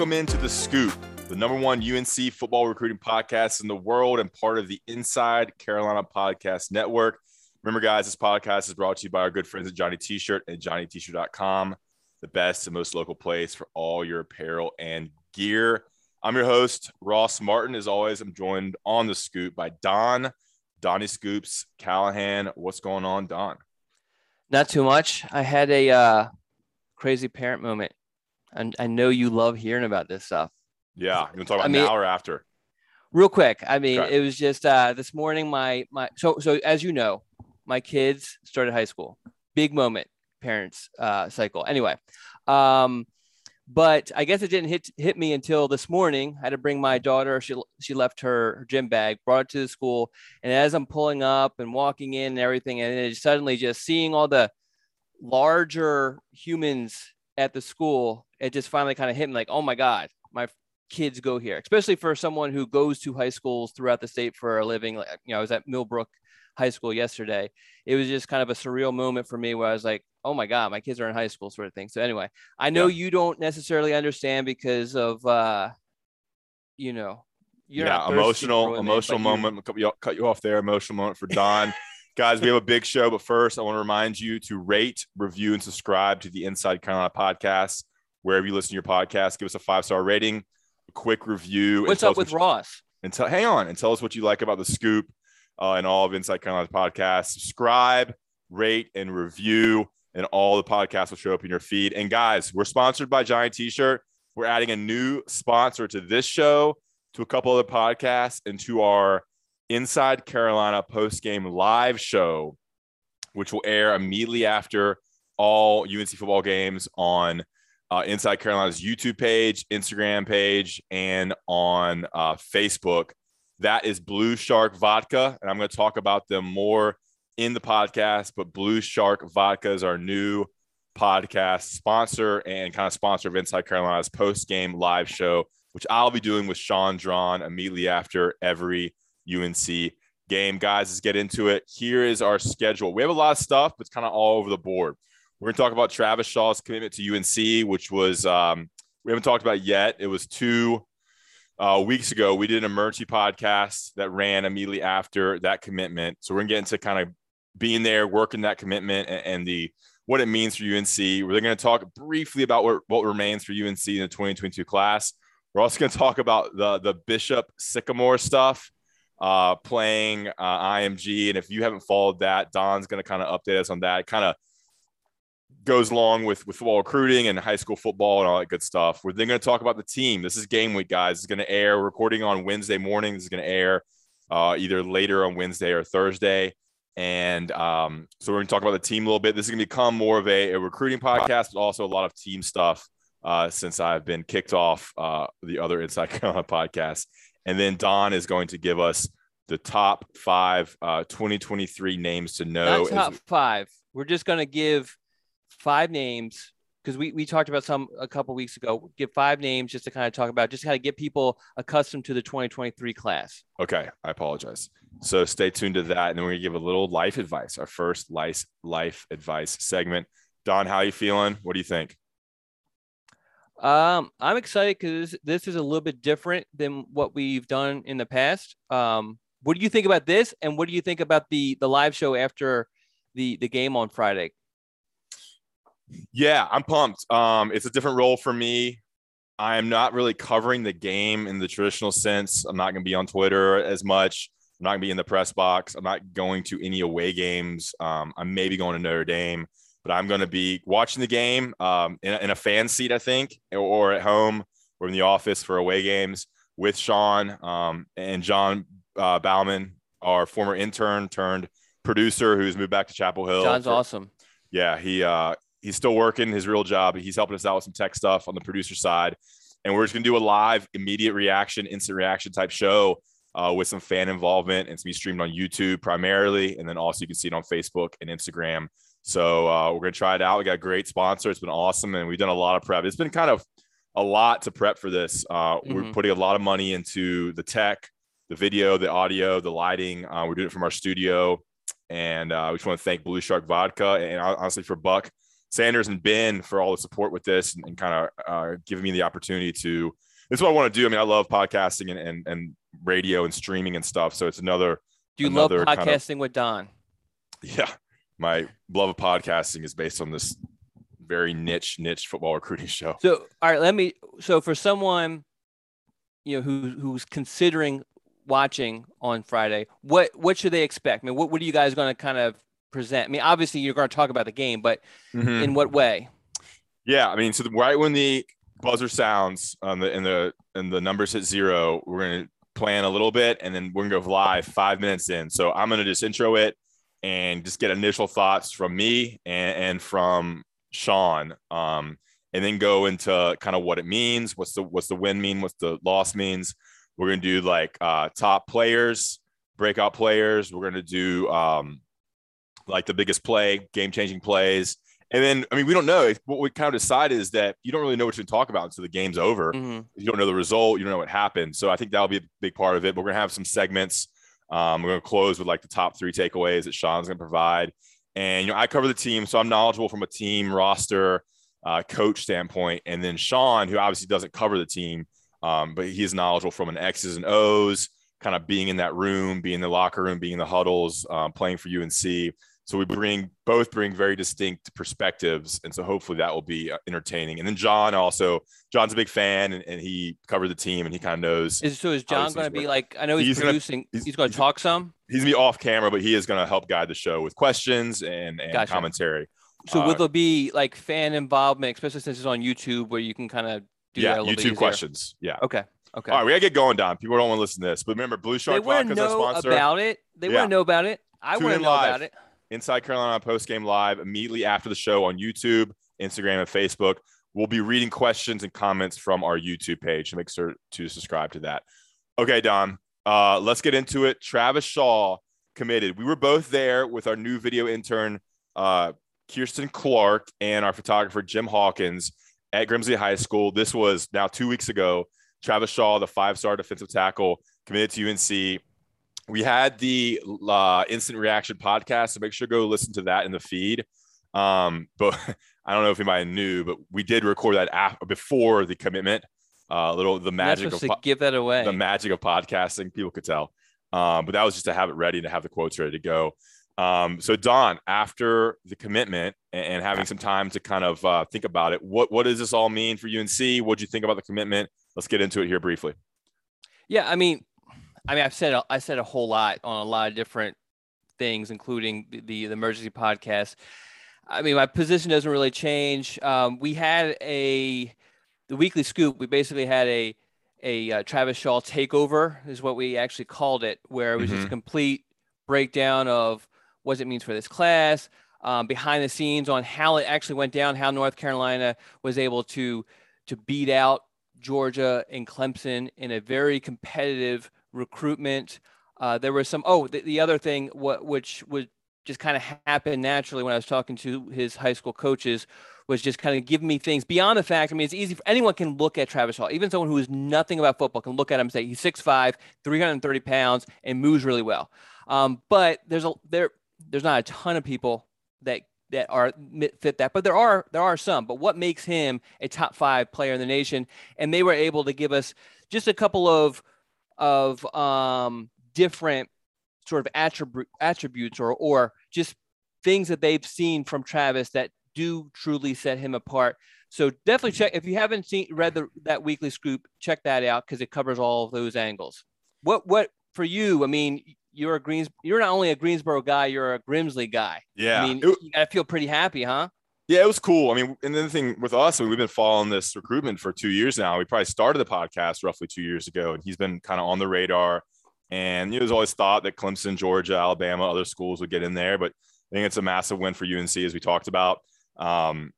Welcome into the Scoop, the number one UNC football recruiting podcast in the world and part of the Inside Carolina Podcast Network. Remember, guys, this podcast is brought to you by our good friends at Johnny T-Shirt and JohnnyT-shirt.com, the best and most local place for all your apparel and gear. I'm your host, Ross Martin. As always, I'm joined on the Scoop by Don, Donnie Scoops, Callahan. What's going on, Don? Not too much. I had a uh, crazy parent moment. And I know you love hearing about this stuff. Yeah, you want to talk about I mean, now or after? Real quick. I mean, okay. it was just uh, this morning. My my so so as you know, my kids started high school. Big moment, parents uh, cycle. Anyway, um, but I guess it didn't hit hit me until this morning. I had to bring my daughter. She she left her, her gym bag, brought it to the school, and as I'm pulling up and walking in and everything, and it suddenly just seeing all the larger humans at the school, it just finally kind of hit me like, oh my god, my kids go here, especially for someone who goes to high schools throughout the state for a living. Like you know, I was at Millbrook High School yesterday. It was just kind of a surreal moment for me where I was like, oh my god my kids are in high school sort of thing so anyway i know yeah. you don't necessarily understand because of uh you know yeah emotional emotional moment cut you, cut you off there emotional moment for don guys we have a big show but first i want to remind you to rate review and subscribe to the inside carolina podcast wherever you listen to your podcast give us a five star rating a quick review what's up with ross and tell hang on and tell us what you like about the scoop uh, and all of inside carolina's podcast subscribe rate and review and all the podcasts will show up in your feed. And guys, we're sponsored by Johnny T-shirt. We're adding a new sponsor to this show, to a couple other podcasts, and to our Inside Carolina post game live show, which will air immediately after all UNC football games on uh, Inside Carolina's YouTube page, Instagram page, and on uh, Facebook. That is Blue Shark Vodka, and I'm going to talk about them more in the podcast, but Blue Shark Vodka is our new podcast sponsor and kind of sponsor of Inside Carolina's post game live show, which I'll be doing with Sean Drawn immediately after every UNC game. Guys, let's get into it. Here is our schedule. We have a lot of stuff, but it's kind of all over the board. We're going to talk about Travis Shaw's commitment to UNC, which was, um, we haven't talked about yet. It was two uh, weeks ago. We did an emergency podcast that ran immediately after that commitment. So we're going to get into kind of being there, working that commitment and, and the what it means for UNC. We're going to talk briefly about what, what remains for UNC in the 2022 class. We're also going to talk about the the Bishop Sycamore stuff, uh, playing uh, IMG. And if you haven't followed that, Don's going to kind of update us on that. Kind of goes along with with football recruiting and high school football and all that good stuff. We're then going to talk about the team. This is game week, guys. It's going to air recording on Wednesday morning. This is going to air uh, either later on Wednesday or Thursday. And um, so we're going to talk about the team a little bit. This is going to become more of a, a recruiting podcast, but also a lot of team stuff uh, since I've been kicked off uh, the other Inside Carolina podcast. And then Don is going to give us the top five uh, 2023 names to know. Not top five. We're just going to give five names because we, we talked about some a couple weeks ago. Give five names just to kind of talk about, just kind of get people accustomed to the 2023 class. Okay, I apologize. So stay tuned to that, and then we're gonna give a little life advice, our first life life advice segment. Don, how you feeling? What do you think? Um, I'm excited because this is a little bit different than what we've done in the past. Um, what do you think about this? And what do you think about the the live show after the the game on Friday? Yeah, I'm pumped. Um, it's a different role for me. I am not really covering the game in the traditional sense. I'm not going to be on Twitter as much. I'm not going to be in the press box. I'm not going to any away games. Um, I'm maybe going to Notre Dame, but I'm going to be watching the game um, in, a, in, a, fan seat, I think, or at home or in the office for away games with Sean um, and John uh, Bauman, our former intern turned producer who's moved back to Chapel Hill. John's for, awesome. Yeah, he uh, he's still working his real job. He's helping us out with some tech stuff on the producer side. And we're just going to do a live, immediate reaction, instant reaction type show uh, with some fan involvement. And it's going to be streamed on YouTube primarily. And then also you can see it on Facebook and Instagram. So uh, we're going to try it out. We got a great sponsor. It's been awesome. And we've done a lot of prep. It's been kind of a lot to prep for this. Uh, mm-hmm. We're putting a lot of money into the tech, the video, the audio, the lighting. Uh, we're doing it from our studio. And uh, we just want to thank Blue Shark Vodka and honestly for Buck Sanders and Ben for all the support with this and, and kind of uh, giving me the opportunity to. This is what I want to do. I mean, I love podcasting and, and, and radio and streaming and stuff. So it's another. Do you another love podcasting kind of, with Don? Yeah, my love of podcasting is based on this very niche niche football recruiting show. So all right, let me. So for someone, you know, who who's considering watching on Friday, what what should they expect? I mean, what what are you guys going to kind of present? I mean, obviously you're going to talk about the game, but mm-hmm. in what way? Yeah, I mean, so the, right when the buzzer sounds on the and the and the numbers hit zero, we're going to plan a little bit, and then we're going to go live five minutes in. So I'm going to just intro it and just get initial thoughts from me and, and from Sean. Um, and then go into kind of what it means. What's the what's the win mean? What's the loss means? We're gonna do like uh, top players, breakout players. We're gonna do um, like the biggest play, game changing plays. And then, I mean, we don't know. What we kind of decide is that you don't really know what you talk about until the game's over. Mm-hmm. You don't know the result. You don't know what happened. So I think that'll be a big part of it. But we're gonna have some segments. Um, we're gonna close with like the top three takeaways that Sean's gonna provide. And you know, I cover the team, so I'm knowledgeable from a team roster, uh, coach standpoint. And then Sean, who obviously doesn't cover the team, um, but he's knowledgeable from an X's and O's, kind of being in that room, being in the locker room, being in the huddles, um, playing for UNC. So we bring both bring very distinct perspectives, and so hopefully that will be uh, entertaining. And then John also, John's a big fan, and, and he covered the team, and he kind of knows. Is, so is John going to be like? I know he's, he's producing. Gonna, he's, he's going to talk some. He's gonna be off camera, but he is going to help guide the show with questions and, and gotcha. commentary. So uh, will there be like fan involvement, especially since it's on YouTube, where you can kind of do yeah YouTube questions? Yeah. Okay. Okay. All right, we gotta get going, Don. People don't want to listen to this, but remember, Blue Shark they Vodka is our sponsor. About it, they yeah. want to know about it. I want to know live. about it. Inside Carolina post game live immediately after the show on YouTube, Instagram, and Facebook. We'll be reading questions and comments from our YouTube page. So make sure to subscribe to that. Okay, Don. Uh, let's get into it. Travis Shaw committed. We were both there with our new video intern, uh, Kirsten Clark, and our photographer, Jim Hawkins, at Grimsley High School. This was now two weeks ago. Travis Shaw, the five star defensive tackle, committed to UNC. We had the uh, instant reaction podcast, so make sure to go listen to that in the feed. Um, but I don't know if anybody knew, but we did record that after, before the commitment. Uh, little the magic of po- give that away. The magic of podcasting, people could tell. Um, but that was just to have it ready to have the quotes ready to go. Um, so Don, after the commitment and, and, having some time to kind of uh, think about it, what what does this all mean for UNC? What do you think about the commitment? Let's get into it here briefly. Yeah, I mean, I mean, I've said I said a whole lot on a lot of different things, including the the, the emergency podcast. I mean, my position doesn't really change. Um, we had a the weekly scoop. We basically had a a uh, Travis Shaw takeover is what we actually called it, where it was mm-hmm. just a complete breakdown of what it means for this class, um, behind the scenes on how it actually went down, how North Carolina was able to to beat out Georgia and Clemson in a very competitive recruitment. Uh, there was some. Oh, the, the other thing, what which would just kind of happen naturally when I was talking to his high school coaches was just kind of giving me things beyond the fact. I mean, it's easy for anyone can look at Travis Shaw, even someone who is nothing about football can look at him and say he's 6'5, 330 pounds, and moves really well. Um, but there's a there there's not a ton of people that that are fit that, but there are there are some. But what makes him a top five player in the nation? And they were able to give us just a couple of of um, different sort of attribute, attributes or or just things that they've seen from Travis that do truly set him apart. So definitely check if you haven't seen read the that weekly scoop, check that out because it covers all of those angles. What what for you? I mean, you're a Greens. You're not only a Greensboro guy, you're a Grimsley guy. Yeah, I mean, it, you gotta feel pretty happy, huh? Yeah, it was cool. I mean, and then the thing with us, we've been following this recruitment for two years now. We probably started the podcast roughly two years ago, and he's been kind of on the radar. And you know, was always thought that Clemson, Georgia, Alabama, other schools would get in there, but I think it's a massive win for UNC, as we talked about. Um,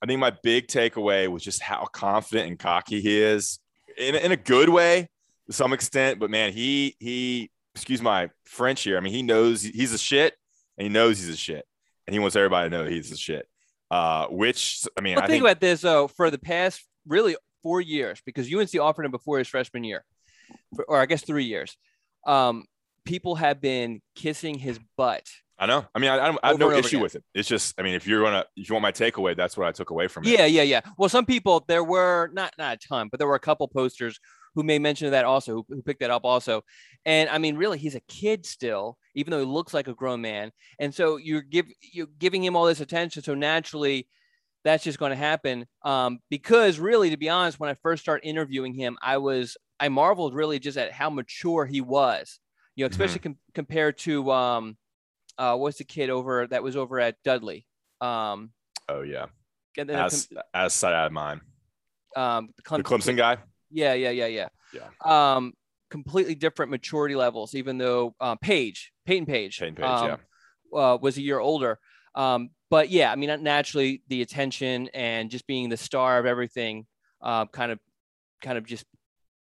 I think my big takeaway was just how confident and cocky he is, in, in a good way to some extent. But man, he he excuse my French here. I mean, he knows he's a shit, and he knows he's a shit, and he wants everybody to know he's a shit. Uh, which I mean, well, I think, think about this though. For the past really four years, because UNC offered him before his freshman year, or I guess three years, um, people have been kissing his butt I know. I mean, I, I, I have no issue again. with it. It's just, I mean, if you're gonna, if you want my takeaway, that's what I took away from it. Yeah, yeah, yeah. Well, some people there were not not a ton, but there were a couple posters who made mention of that also, who, who picked that up also. And I mean, really, he's a kid still, even though he looks like a grown man. And so you're give you're giving him all this attention. So naturally, that's just going to happen. Um, because really, to be honest, when I first started interviewing him, I was I marveled really just at how mature he was. You know, especially mm-hmm. com- compared to um, uh, what's the kid over that was over at Dudley? Um, oh yeah, as com- as side out of mine. Um, the Clemson, the Clemson guy. Yeah, yeah, yeah, yeah. Yeah. Um, completely different maturity levels. Even though uh, Page, Payton Page, Payton Page, um, yeah, uh, was a year older. Um, but yeah, I mean, naturally, the attention and just being the star of everything, uh, kind of, kind of just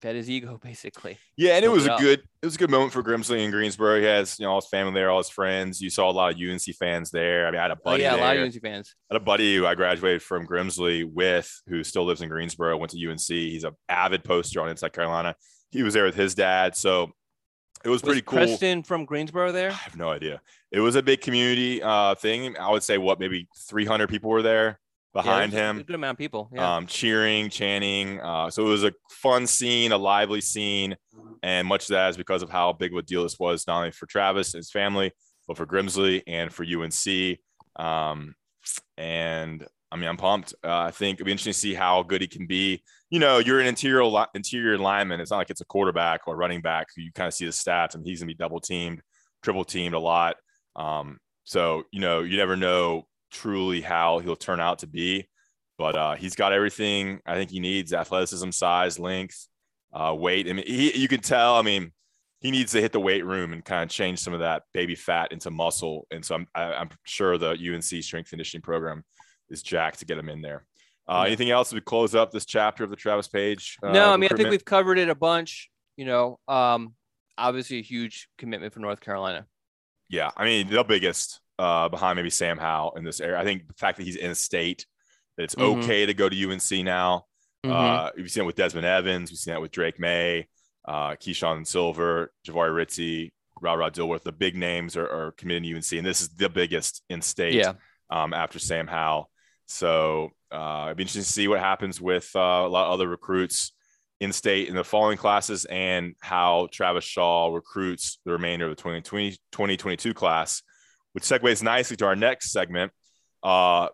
fed his ego basically. Yeah, and it was a good it was a good moment for Grimsley and Greensboro. He has you know all his family there, all his friends. You saw a lot of UNC fans there. I mean, I had a oh, buddy. Oh, yeah, there. a lot of UNC fans. I had a buddy who I graduated from Grimsley with, who still lives in Greensboro. Went to UNC. He's an avid poster on Inside Carolina. He was there with his dad, so it was, was pretty cool. Preston from Greensboro there. I have no idea. It was a big community uh, thing. I would say what maybe 300 people were there behind yeah, him. good amount of people. Yeah. Um, cheering, chanting. Uh, so it was a fun scene, a lively scene. And much of that is because of how big of a deal this was, not only for Travis and his family, but for Grimsley and for UNC. Um, and I mean, I'm pumped. Uh, I think it'll be interesting to see how good he can be. You know, you're an interior interior lineman. It's not like it's a quarterback or running back who you kind of see the stats, and he's gonna be double teamed, triple teamed a lot. Um, so you know, you never know truly how he'll turn out to be. But uh, he's got everything I think he needs: athleticism, size, length, uh, weight. I mean, he, you can tell. I mean, he needs to hit the weight room and kind of change some of that baby fat into muscle. And so I'm I, am i am sure the UNC strength conditioning program is jacked to get him in there. Uh, anything else to close up this chapter of the Travis Page? Uh, no, I mean I think we've covered it a bunch. You know, um, obviously a huge commitment for North Carolina. Yeah, I mean the biggest uh, behind maybe Sam Howell in this area. I think the fact that he's in state, that it's mm-hmm. okay to go to UNC now. Mm-hmm. Uh, we've seen it with Desmond Evans. We've seen that with Drake Maye, uh, Keeshawn Silver, Jahvaree Ritzie, Rod Rod Dilworth. The big names are, are committed to UNC, and this is the biggest in state yeah. um, after Sam Howell. So uh, it'd be interesting to see what happens with uh, a lot of other recruits in state in the following classes and how Travis Shaw recruits the remainder of the 2020, 2022 class which segues nicely to our next segment. Uh,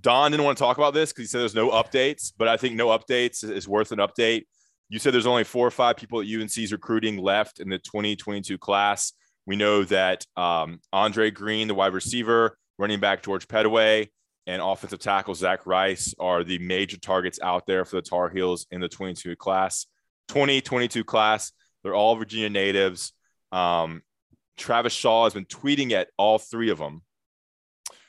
Don didn't want to talk about this because he said there's no updates, but I think no updates is worth an update. You said there's only four or five people at UNC's recruiting left in the 2022 class. We know that um, Andre Greene, the wide receiver, running back George Pettaway, and offensive tackle Zach Rice are the major targets out there for the Tar Heels in the 22 class. 2022 class. They're all Virginia natives. Um, Travis Shaw has been tweeting at all three of them.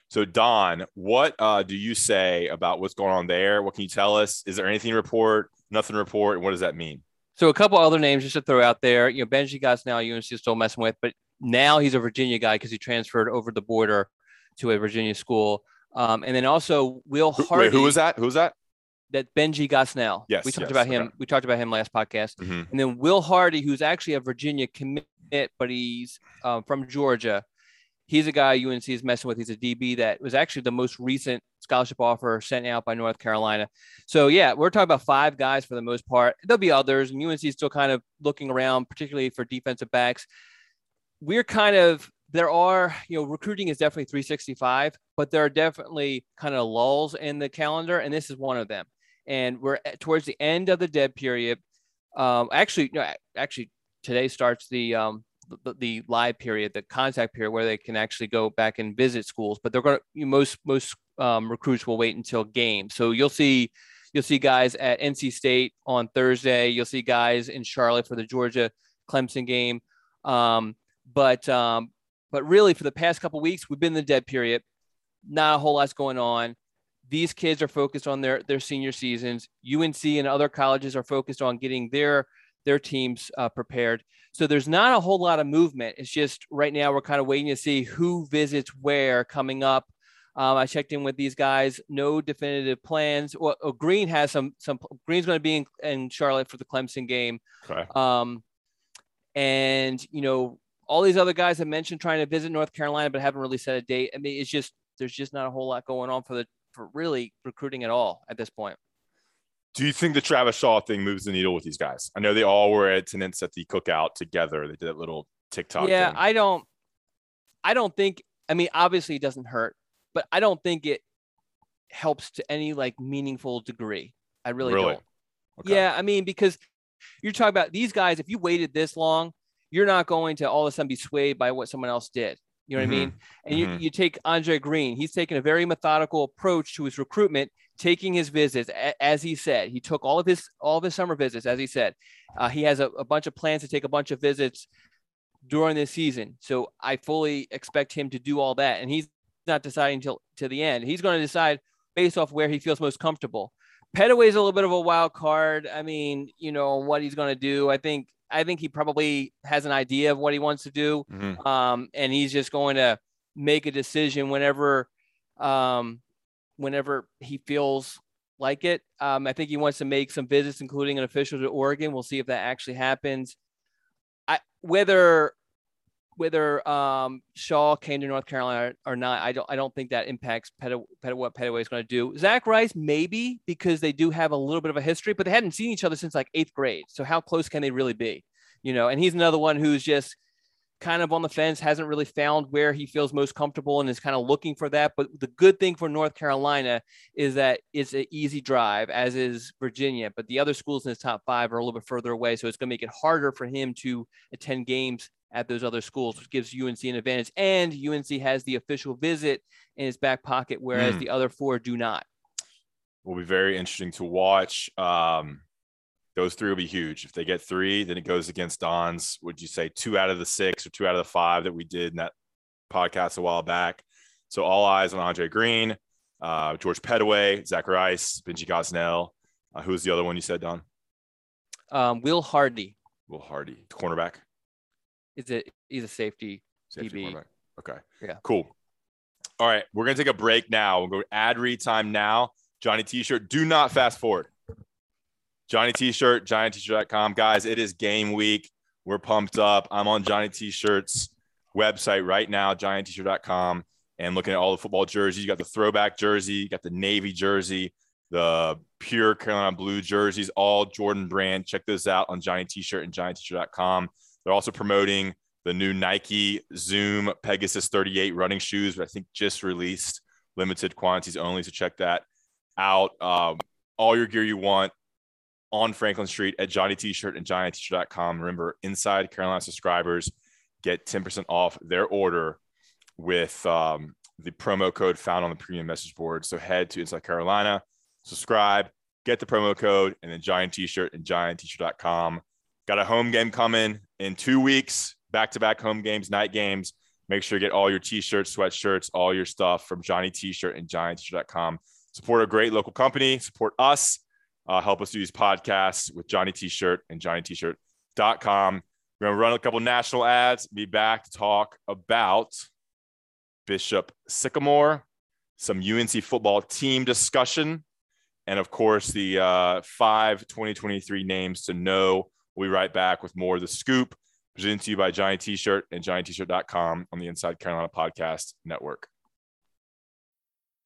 So, Don, what uh, do you say about what's going on there? What can you tell us? Is there anything to report? Nothing to report? What does that mean? So, a couple other names just to throw out there. You know, Benji Gosnell UNC is still messing with, but now he's a Virginia guy because he transferred over the border to a Virginia school. Um, and then also Will Hardy. Wait, who was that? Who was that? That Benji Gosnell. Yes, we talked yes, about him. Okay. We talked about him last podcast. Mm-hmm. And then Will Hardy, who's actually a Virginia commit it, but he's um, from Georgia. He's a guy UNC is messing with. He's a DB that was actually the most recent scholarship offer sent out by North Carolina. So yeah, we're talking about five guys for the most part. There'll be others, and UNC is still kind of looking around, particularly for defensive backs. We're kind of there are you know recruiting is definitely 365, but there are definitely kind of lulls in the calendar, and this is one of them. And we're towards the end of the dead period. Um, actually, no, actually today starts the um, the, the, live period, the contact period, where they can actually go back and visit schools. But they're going to most most um, recruits will wait until game. So you'll see you'll see guys at NC State on Thursday. You'll see guys in Charlotte for the Georgia Clemson game. Um, but um, but really, for the past couple weeks, we've been in the dead period. Not a whole lot's going on. These kids are focused on their their senior seasons. UNC and other colleges are focused on getting their their teams uh, prepared. So there's not a whole lot of movement. It's just right now we're kind of waiting to see who visits where coming up. Um, I checked in with these guys. No definitive plans. Well, oh, Greene has some. Some Greene's going to be in, in, Charlotte for the Clemson game. Okay. Um, and you know, all these other guys I mentioned trying to visit North Carolina, but haven't really set a date. I mean, it's just there's just not a whole lot going on for the for really recruiting at all at this point. Do you think the Travis Shaw thing moves the needle with these guys? I know they all were attendance at the cookout together. They did that little TikTok. Yeah, thing. I don't. I don't think. I mean, obviously, it doesn't hurt, but I don't think it helps to any like meaningful degree. I really, really? don't. Okay. Yeah, I mean, because you're talking about these guys. If you waited this long, you're not going to all of a sudden be swayed by what someone else did. You know what mm-hmm. I mean? And mm-hmm. you, you take Andre Greene, he's taken a very methodical approach to his recruitment, taking his visits, as he said. He took all of his all of his summer visits, as he said. Uh, he has a, a bunch of plans to take a bunch of visits during this season. So I fully expect him to do all that. And he's not deciding until to the end. He's going to decide based off where he feels most comfortable. Pettaway is a little bit of a wild card. I mean, you know what he's going to do. I think I think he probably has an idea of what he wants to do, mm-hmm. um, and he's just going to make a decision whenever, um, whenever he feels like it. Um, I think he wants to make some visits, including an official to Oregon. We'll see if that actually happens. I whether whether um, Shaw came to North Carolina or not, I don't I don't think that impacts Petta, Petta, what Pettaway is going to do. Zach Rice maybe because they do have a little bit of a history, but they hadn't seen each other since like eighth grade. So how close can they really be? You know, and he's another one who's just kind of on the fence, hasn't really found where he feels most comfortable and is kind of looking for that. But the good thing for North Carolina is that it's an easy drive, as is Virginia. But the other schools in his top five are a little bit further away. So it's going to make it harder for him to attend games at those other schools, which gives UNC an advantage. And UNC has the official visit in his back pocket, whereas mm. the other four do not. Will be very interesting to watch. Um, those three will be huge. If they get three, then it goes against Don's. Would you say two out of the six or two out of the five that we did in that podcast a while back? So all eyes on Andre Greene, uh, George Pettaway, Zach Rice, Benji Gosnell. Uh, who's the other one you said, Don? Um, Will Hardy. Will Hardy, cornerback. Is it? He's a safety. safety DB. Okay. Yeah. Cool. All right, we're gonna take a break now. We'll go ad read time now. Johnny T-shirt. Do not fast forward. Johnny T-shirt, JohnnyT-shirt.com. Guys, it is game week. We're pumped up. I'm on Johnny T-shirts website right now, JohnnyT-shirt.com, and looking at all the football jerseys. You got the throwback jersey, you got the navy jersey, the pure Carolina blue jerseys, all Jordan brand. Check those out on Johnny T-shirt and JohnnyT-shirt.com. They're also promoting the new Nike Zoom Pegasus 38 running shoes, I think just released limited quantities only. So check that out. Um, all your gear you want on Franklin Street at Johnny T-shirt and JohnnyT-shirt.com. Remember, inside Carolina subscribers get 10% off their order with um, the promo code found on the premium message board. So head to Inside Carolina, subscribe, get the promo code, and then Johnny T-shirt and JohnnyT-shirt.com. Got a home game coming in two weeks, back to back home games, night games. Make sure you get all your t shirts, sweatshirts, all your stuff from Johnny T shirt and JohnnyT-shirt.com. Support a great local company, support us, uh, help us do these podcasts with Johnny T shirt and JohnnyT-shirt.com. We're going to run a couple national ads, be back to talk about Bishop Sycamore, some UNC football team discussion, and of course, the uh, five 2023 names to know We'll be right back with more of the scoop presented to you by Johnny T-shirt and JohnnyT-shirt.com on the Inside Carolina Podcast Network.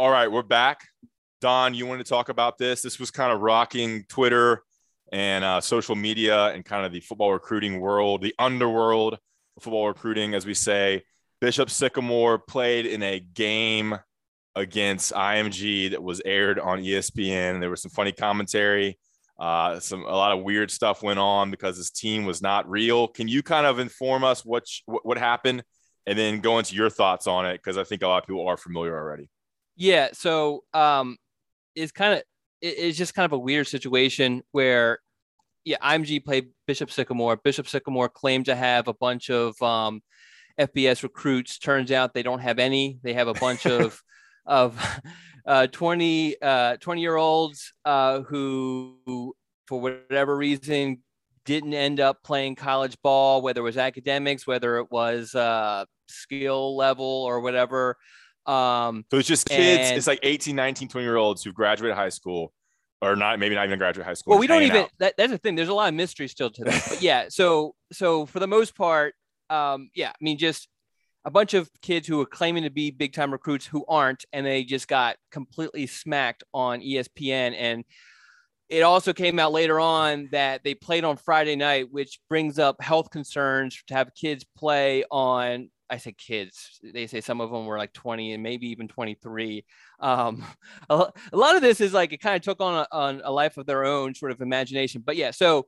All right, we're back. Don, you want to talk about this? This was kind of rocking Twitter and uh, social media and kind of the football recruiting world, the underworld of football recruiting, as we say. Bishop Sycamore played in a game against IMG that was aired on ESPN. There was some funny commentary. Uh, some a lot of weird stuff went on because his team was not real. Can you kind of inform us what, what happened, and then go into your thoughts on it? Because I think a lot of people are familiar already. Yeah. So um, it's kind of it, it's just kind of a weird situation where yeah, IMG played Bishop Sycamore. Bishop Sycamore claimed to have a bunch of um, FBS recruits. Turns out they don't have any. They have a bunch of of uh, 20 uh, 20 year olds uh, who, who, for whatever reason, didn't end up playing college ball, whether it was academics, whether it was uh, skill level or whatever. Um, so it's just kids. And, it's like 18, 19, 20 year olds who graduated high school or not, maybe not even graduate high school. Well, we don't even, that, that's the thing. There's a lot of mystery still to that, but yeah. So, so for the most part, um, yeah, I mean, just a bunch of kids who are claiming to be big time recruits who aren't, and they just got completely smacked on ESPN. And it also came out later on that they played on Friday night, which brings up health concerns to have kids play on I say kids. They say some of them were like 20 and maybe even 23. Um, a, lot of this is like it kind of took on a, on a life of their own sort of imagination. But yeah, so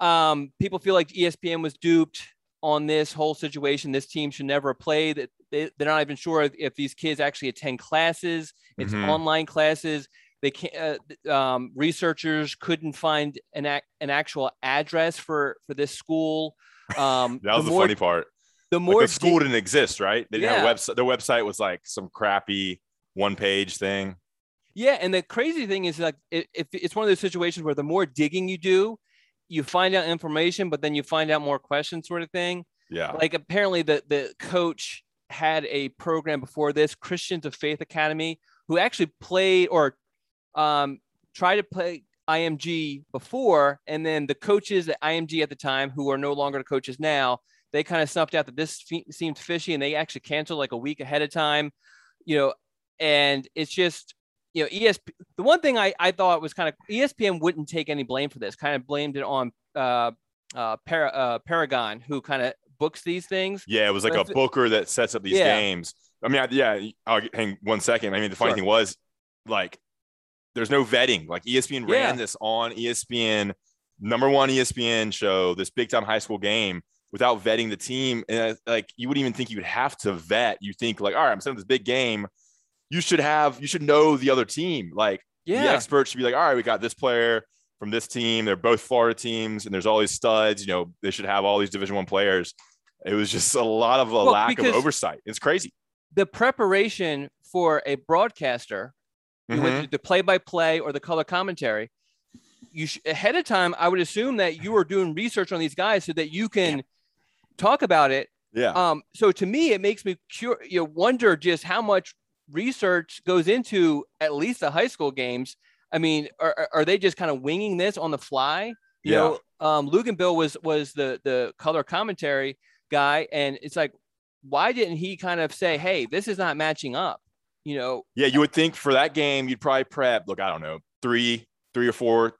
um, people feel like ESPN was duped on this whole situation. This team should never play. That they, they're not even sure if, if, these kids actually attend classes. It's mm-hmm. online classes. They can't. Uh, um, researchers couldn't find an ac- an actual address for for this school. Um, that was the, the more, funny part the more like the school didn't exist, right? They didn't yeah. have a website. Their website was like some crappy one page thing. Yeah, and the crazy thing is like if it, it's one of those situations where the more digging you do, you find out information, but then you find out more questions, sort of thing. Yeah. Like apparently the the coach had a program before this, Christians of Faith Academy, who actually played or um, tried to play IMG before, and then the coaches at IMG at the time, who are no longer the coaches now, they kind of snuffed out that this f- seemed fishy and they actually canceled like a week ahead of time, you know, and it's just, you know, ESP, the one thing I, I thought was kind of ESPN wouldn't take any blame for this, kind of blamed it on uh, uh, Para, uh, Paragon, who kind of books these things. Yeah, it was like but a booker that sets up these yeah. games. I mean, I, yeah, I'll hang one second. I mean, the funny sure. thing was, like, there's no vetting. Like ESPN ran yeah. this on ESPN, number one ESPN show, this big time high school game without vetting the team. And like you wouldn't even think you would have to vet. You think like, all right, I'm sending this big game. You should have, you should know the other team. Like yeah. the experts should be like, all right, we got this player from this team. They're both Florida teams, and there's all these studs. You know, they should have all these Division One players. It was just a lot of a well, lack of oversight. It's crazy. The preparation for a broadcaster, mm-hmm. the play-by-play or the color commentary, you sh- ahead of time, I would assume that you are doing research on these guys so that you can talk about it. Yeah. Um, so to me, it makes me cure, you know, wonder just how much research goes into at least the high school games. I mean, are, are they just kind of winging this on the fly? You yeah. know, um, Bill was was the the color commentary guy, and it's like, why didn't he kind of say, "Hey, this is not matching up"? You know? Yeah, you would think for that game, you'd probably prep. Look, I don't know, three, three or four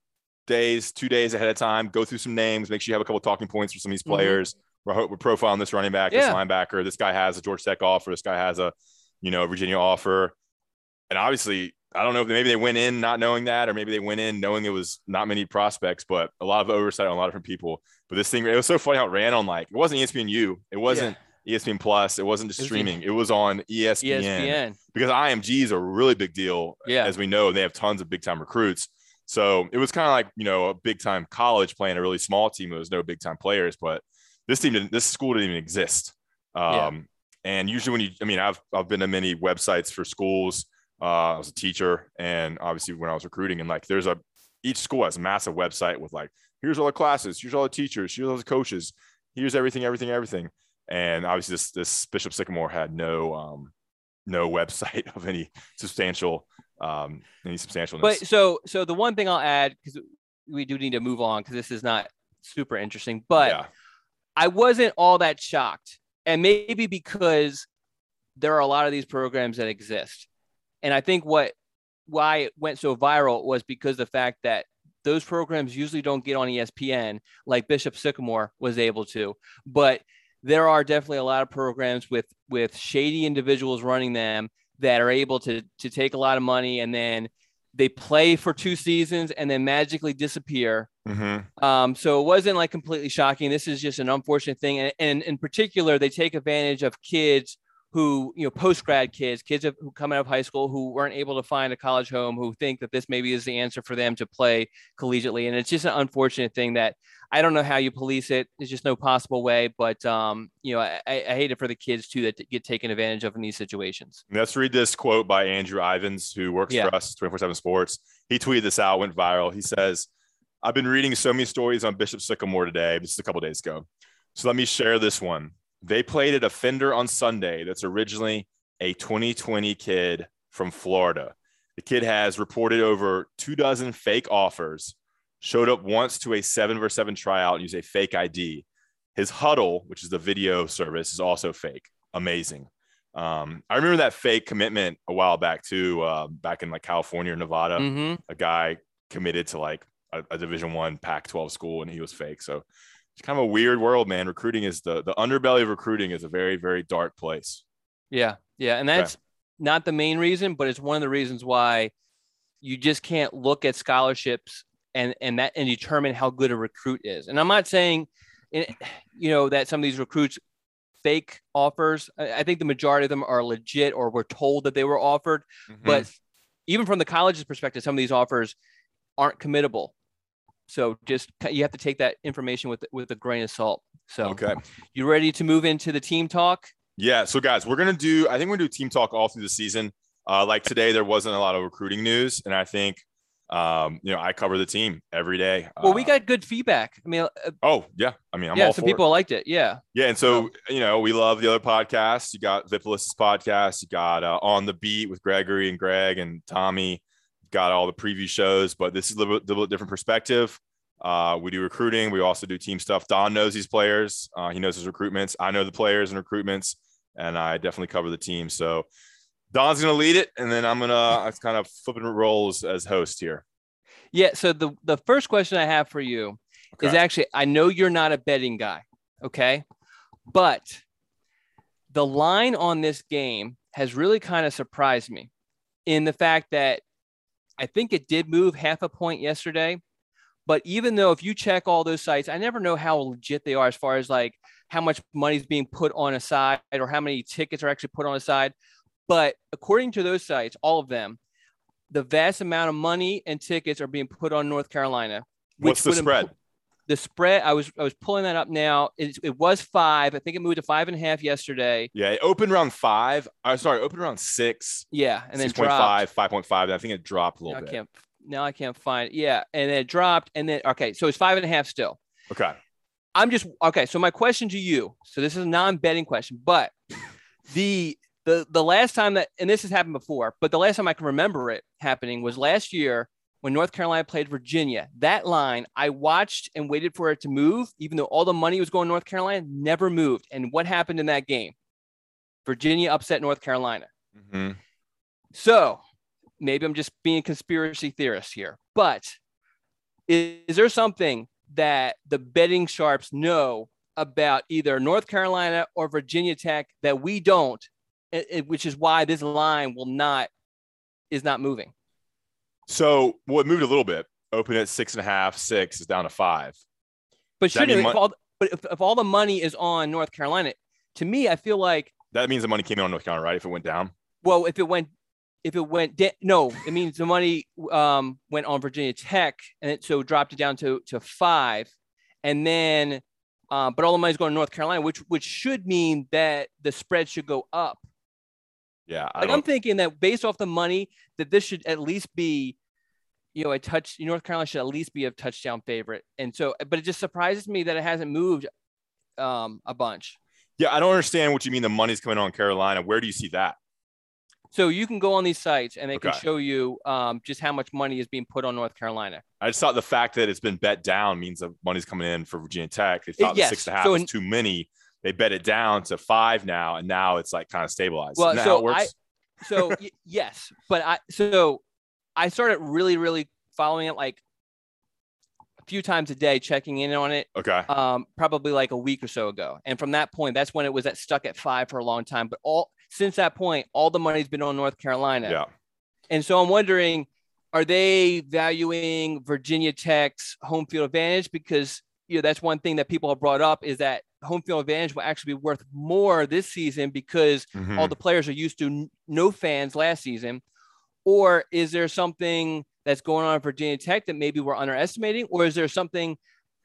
days, two days ahead of time. Go through some names. Make sure you have a couple talking points for some of these mm-hmm. players. Mm-hmm we're, we're profiling this running back, yeah. this linebacker. This guy has a Georgia Tech offer. This guy has a, you know, Virginia offer. And obviously, I don't know if maybe they went in not knowing that, or maybe they went in knowing it was not many prospects, but a lot of oversight on a lot of different people. But this thing, it was so funny how it ran on like it wasn't ESPNU, it wasn't yeah. ESPN Plus, it wasn't just streaming, it was on ESPN, ESPN. because IMG is a really big deal, yeah. as we know. They have tons of big time recruits. So it was kind of like you know a big time college playing a really small team. There was no big time players, but this team didn't, this school didn't even exist. Um, yeah. And usually when you, I mean, I've, I've been to many websites for schools. Uh, I was a teacher and obviously when I was recruiting and like, there's a, each school has a massive website with like, here's all the classes, here's all the teachers, here's all the coaches, here's everything, everything, everything. And obviously this, this Bishop Sycamore had no, um, no website of any substantial, um, any substantial. But so, so the one thing I'll add, because we do need to move on because this is not super interesting, but yeah. I wasn't all that shocked. And maybe because there are a lot of these programs that exist. And I think what why it went so viral was because the fact that those programs usually don't get on ESPN like Bishop Sycamore was able to. But there are definitely a lot of programs with with shady individuals running them that are able to to take a lot of money and then they play for two seasons and then magically disappear. Mm-hmm. Um, so it wasn't like completely shocking. This is just an unfortunate thing. And, and in particular, they take advantage of kids who you know post grad kids, kids who come out of high school who weren't able to find a college home, who think that this maybe is the answer for them to play collegiately, and it's just an unfortunate thing that I don't know how you police it. There's just no possible way, but um, you know I, I hate it for the kids too that get taken advantage of in these situations. Let's read this quote by Andrew Ivins, who works yeah. for us 24/7 Sports. He tweeted this out, went viral. He says, "I've been reading so many stories on Bishop Sycamore today. This is a couple days ago." So let me share this one. They played at a Fender on Sunday that's originally a 2020 kid from Florida. The kid has reported over two dozen fake offers, showed up once to a seven versus seven tryout and used a fake ID. His Hudl, which is the video service, is also fake. Amazing. Um, I remember that fake commitment a while back too, uh, back in like California or Nevada. Mm-hmm. A guy committed to like a, a Division One Pac-12 school, and he was fake. So it's kind of a weird world, man. Recruiting is the the underbelly of recruiting is a very very dark place. Yeah, yeah, and that's okay. not the main reason, but it's one of the reasons why you just can't look at scholarships and and that and determine how good a recruit is. And I'm not saying, eh, you know, that some of these recruits fake offers. I think the majority of them are legit or were told that they were offered, mm-hmm. but even from the college's perspective, some of these offers aren't committable. So just you have to take that information with with a grain of salt. So okay, you ready to move into the team talk? Yeah. So guys, we're gonna do. I think we're gonna do team talk all through the season. Uh, like today, there wasn't a lot of recruiting news, and I think um, you know, I cover the team every day. Well, uh, we got good feedback. I mean, uh, oh yeah, I mean, I'm yeah, some people it. liked it. Yeah, yeah, and so you know, we love the other podcasts. You got Vipolis's podcast. You got uh, on the beat with Gregory and Greg and Tommy got all the preview shows, but this is a little, little different perspective. Uh, we do recruiting. We also do team stuff. Don knows these players. Uh, he knows his recruitments. I know the players and recruitments, and I definitely cover the team. So Don's going to lead it, and then I'm going to kind of flipping roles as host here. Yeah. So the the first question I have for you okay. is actually I know you're not a betting guy, okay, but the line on this game has really kind of surprised me in the fact that I think it did move half a point yesterday. But even though if you check all those sites, I never know how legit they are as far as like how much money is being put on a side or how many tickets are actually put on a side. But according to those sites, all of them, the vast amount of money and tickets are being put on North Carolina. What's the spread? The spread I was I was pulling that up now. It, it was five. I think it moved to five and a half yesterday. Yeah, it opened around five. I'm uh, sorry, opened around six. Yeah, and then 6.5, 5.5. I think it dropped a little now bit. I can't now I can't find it. Yeah, and then it dropped, and then okay, so it's five and a half still. Okay. I'm just okay. So my question to you. So this is a non-betting question, but the the the last time that and this has happened before, but the last time I can remember it happening was last year when North Carolina played Virginia. That line, I watched and waited for it to move, even though all the money was going North Carolina, never moved. And what happened in that game? Virginia upset North Carolina. Mm-hmm. So maybe I'm just being a conspiracy theorist here, but is, is there something that the betting sharps know about either North Carolina or Virginia Tech that we don't, it, it, which is why this line will not is not moving. So, well, it moved a little bit. Open at six and a half, six is down to five. But should if all, but if, if all the money is on North Carolina, to me, I feel like that means the money came in on North Carolina, right? If it went down. Well, if it went, if it went, de- no, it means the money um, went on Virginia Tech, and it so dropped it down to to five, and then, uh, but all the money's going to North Carolina, which which should mean that the spread should go up. Yeah, I like I'm thinking that based off the money, that this should at least be, you know, a touch. North Carolina should at least be a touchdown favorite, and so, but it just surprises me that it hasn't moved um, a bunch. Yeah, I don't understand what you mean. The money's coming on Carolina. Where do you see that? So you can go on these sites and they okay. can show you um, just how much money is being put on North Carolina. I just thought the fact that it's been bet down means that money's coming in for Virginia Tech. They thought it, yes. the six and a half so was in, too many they bet it down to five now, and now it's like kind of stabilized. Well, so I, so y- yes, but I so I started really, really following it like a few times a day, checking in on it. Okay. Um, probably like a week or so ago, and from that point, that's when it was at stuck at five for a long time. But all since that point, all the money's been on North Carolina. Yeah. And so I'm wondering, are they valuing Virginia Tech's home field advantage because you know that's one thing that people have brought up is that home field advantage will actually be worth more this season because mm-hmm. all the players are used to n- no fans last season? Or is there something that's going on at Virginia Tech that maybe we're underestimating? Or is there something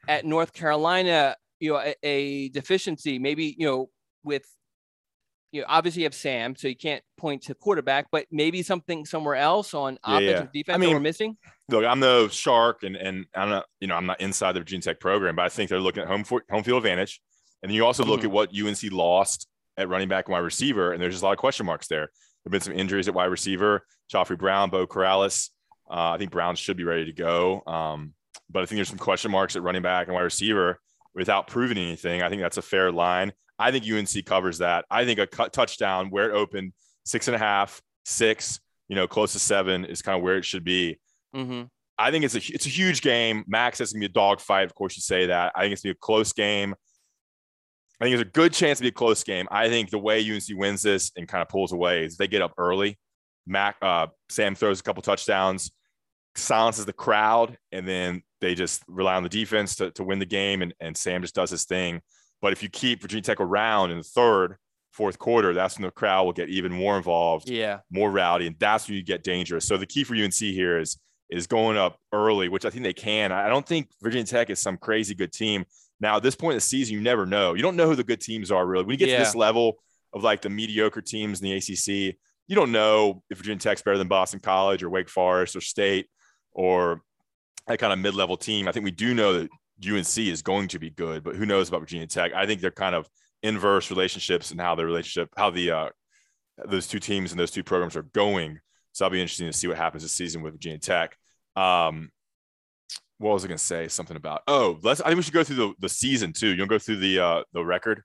at North Carolina, you know, a, a deficiency, maybe, you know, with you know, obviously you have Sam, so you can't point to quarterback, but maybe something somewhere else on yeah, offensive yeah. defense I mean, we're missing. Look, I'm no shark, and and I'm not, you know, I'm not inside the Virginia Tech program, but I think they're looking at home for, home field advantage, and then you also look mm-hmm. at what UNC lost at running back and wide receiver, and there's just a lot of question marks there. There've been some injuries at wide receiver, Khafre Brown, Beau Corrales. Uh, I think Brown should be ready to go, um, but I think there's some question marks at running back and wide receiver without proving anything. I think that's a fair line. I think UNC covers that. I think a cut touchdown where it opened six and a half, six, you know, close to seven is kind of where it should be. Mm-hmm. I think it's a it's a huge game. Max has gonna be a dog fight. Of course, you say that. I think it's gonna be a close game. I think there's a good chance to be a close game. I think the way UNC wins this and kind of pulls away is they get up early. Mac uh, Sam throws a couple touchdowns, silences the crowd, and then they just rely on the defense to, to win the game. And, and Sam just does his thing. But if you keep Virginia Tech around in the third, fourth quarter, that's when the crowd will get even more involved, yeah, more rowdy, and that's when you get dangerous. So the key for UNC here is is going up early, which I think they can. I don't think Virginia Tech is some crazy good team. Now, at this point in the season, you never know. You don't know who the good teams are really. When you get yeah. to this level of like the mediocre teams in the ACC, you don't know if Virginia Tech's better than Boston College or Wake Forest or State or that kind of mid-level team. I think we do know that UNC is going to be good, but who knows about Virginia Tech? I think they're kind of inverse relationships and how the relationship, how the uh, those two teams and those two programs are going. So I'll be interesting to see what happens this season with Virginia Tech. Um, what was I going to say? Something about oh, let's. I think we should go through the, the season too. You want to go through the uh, the record,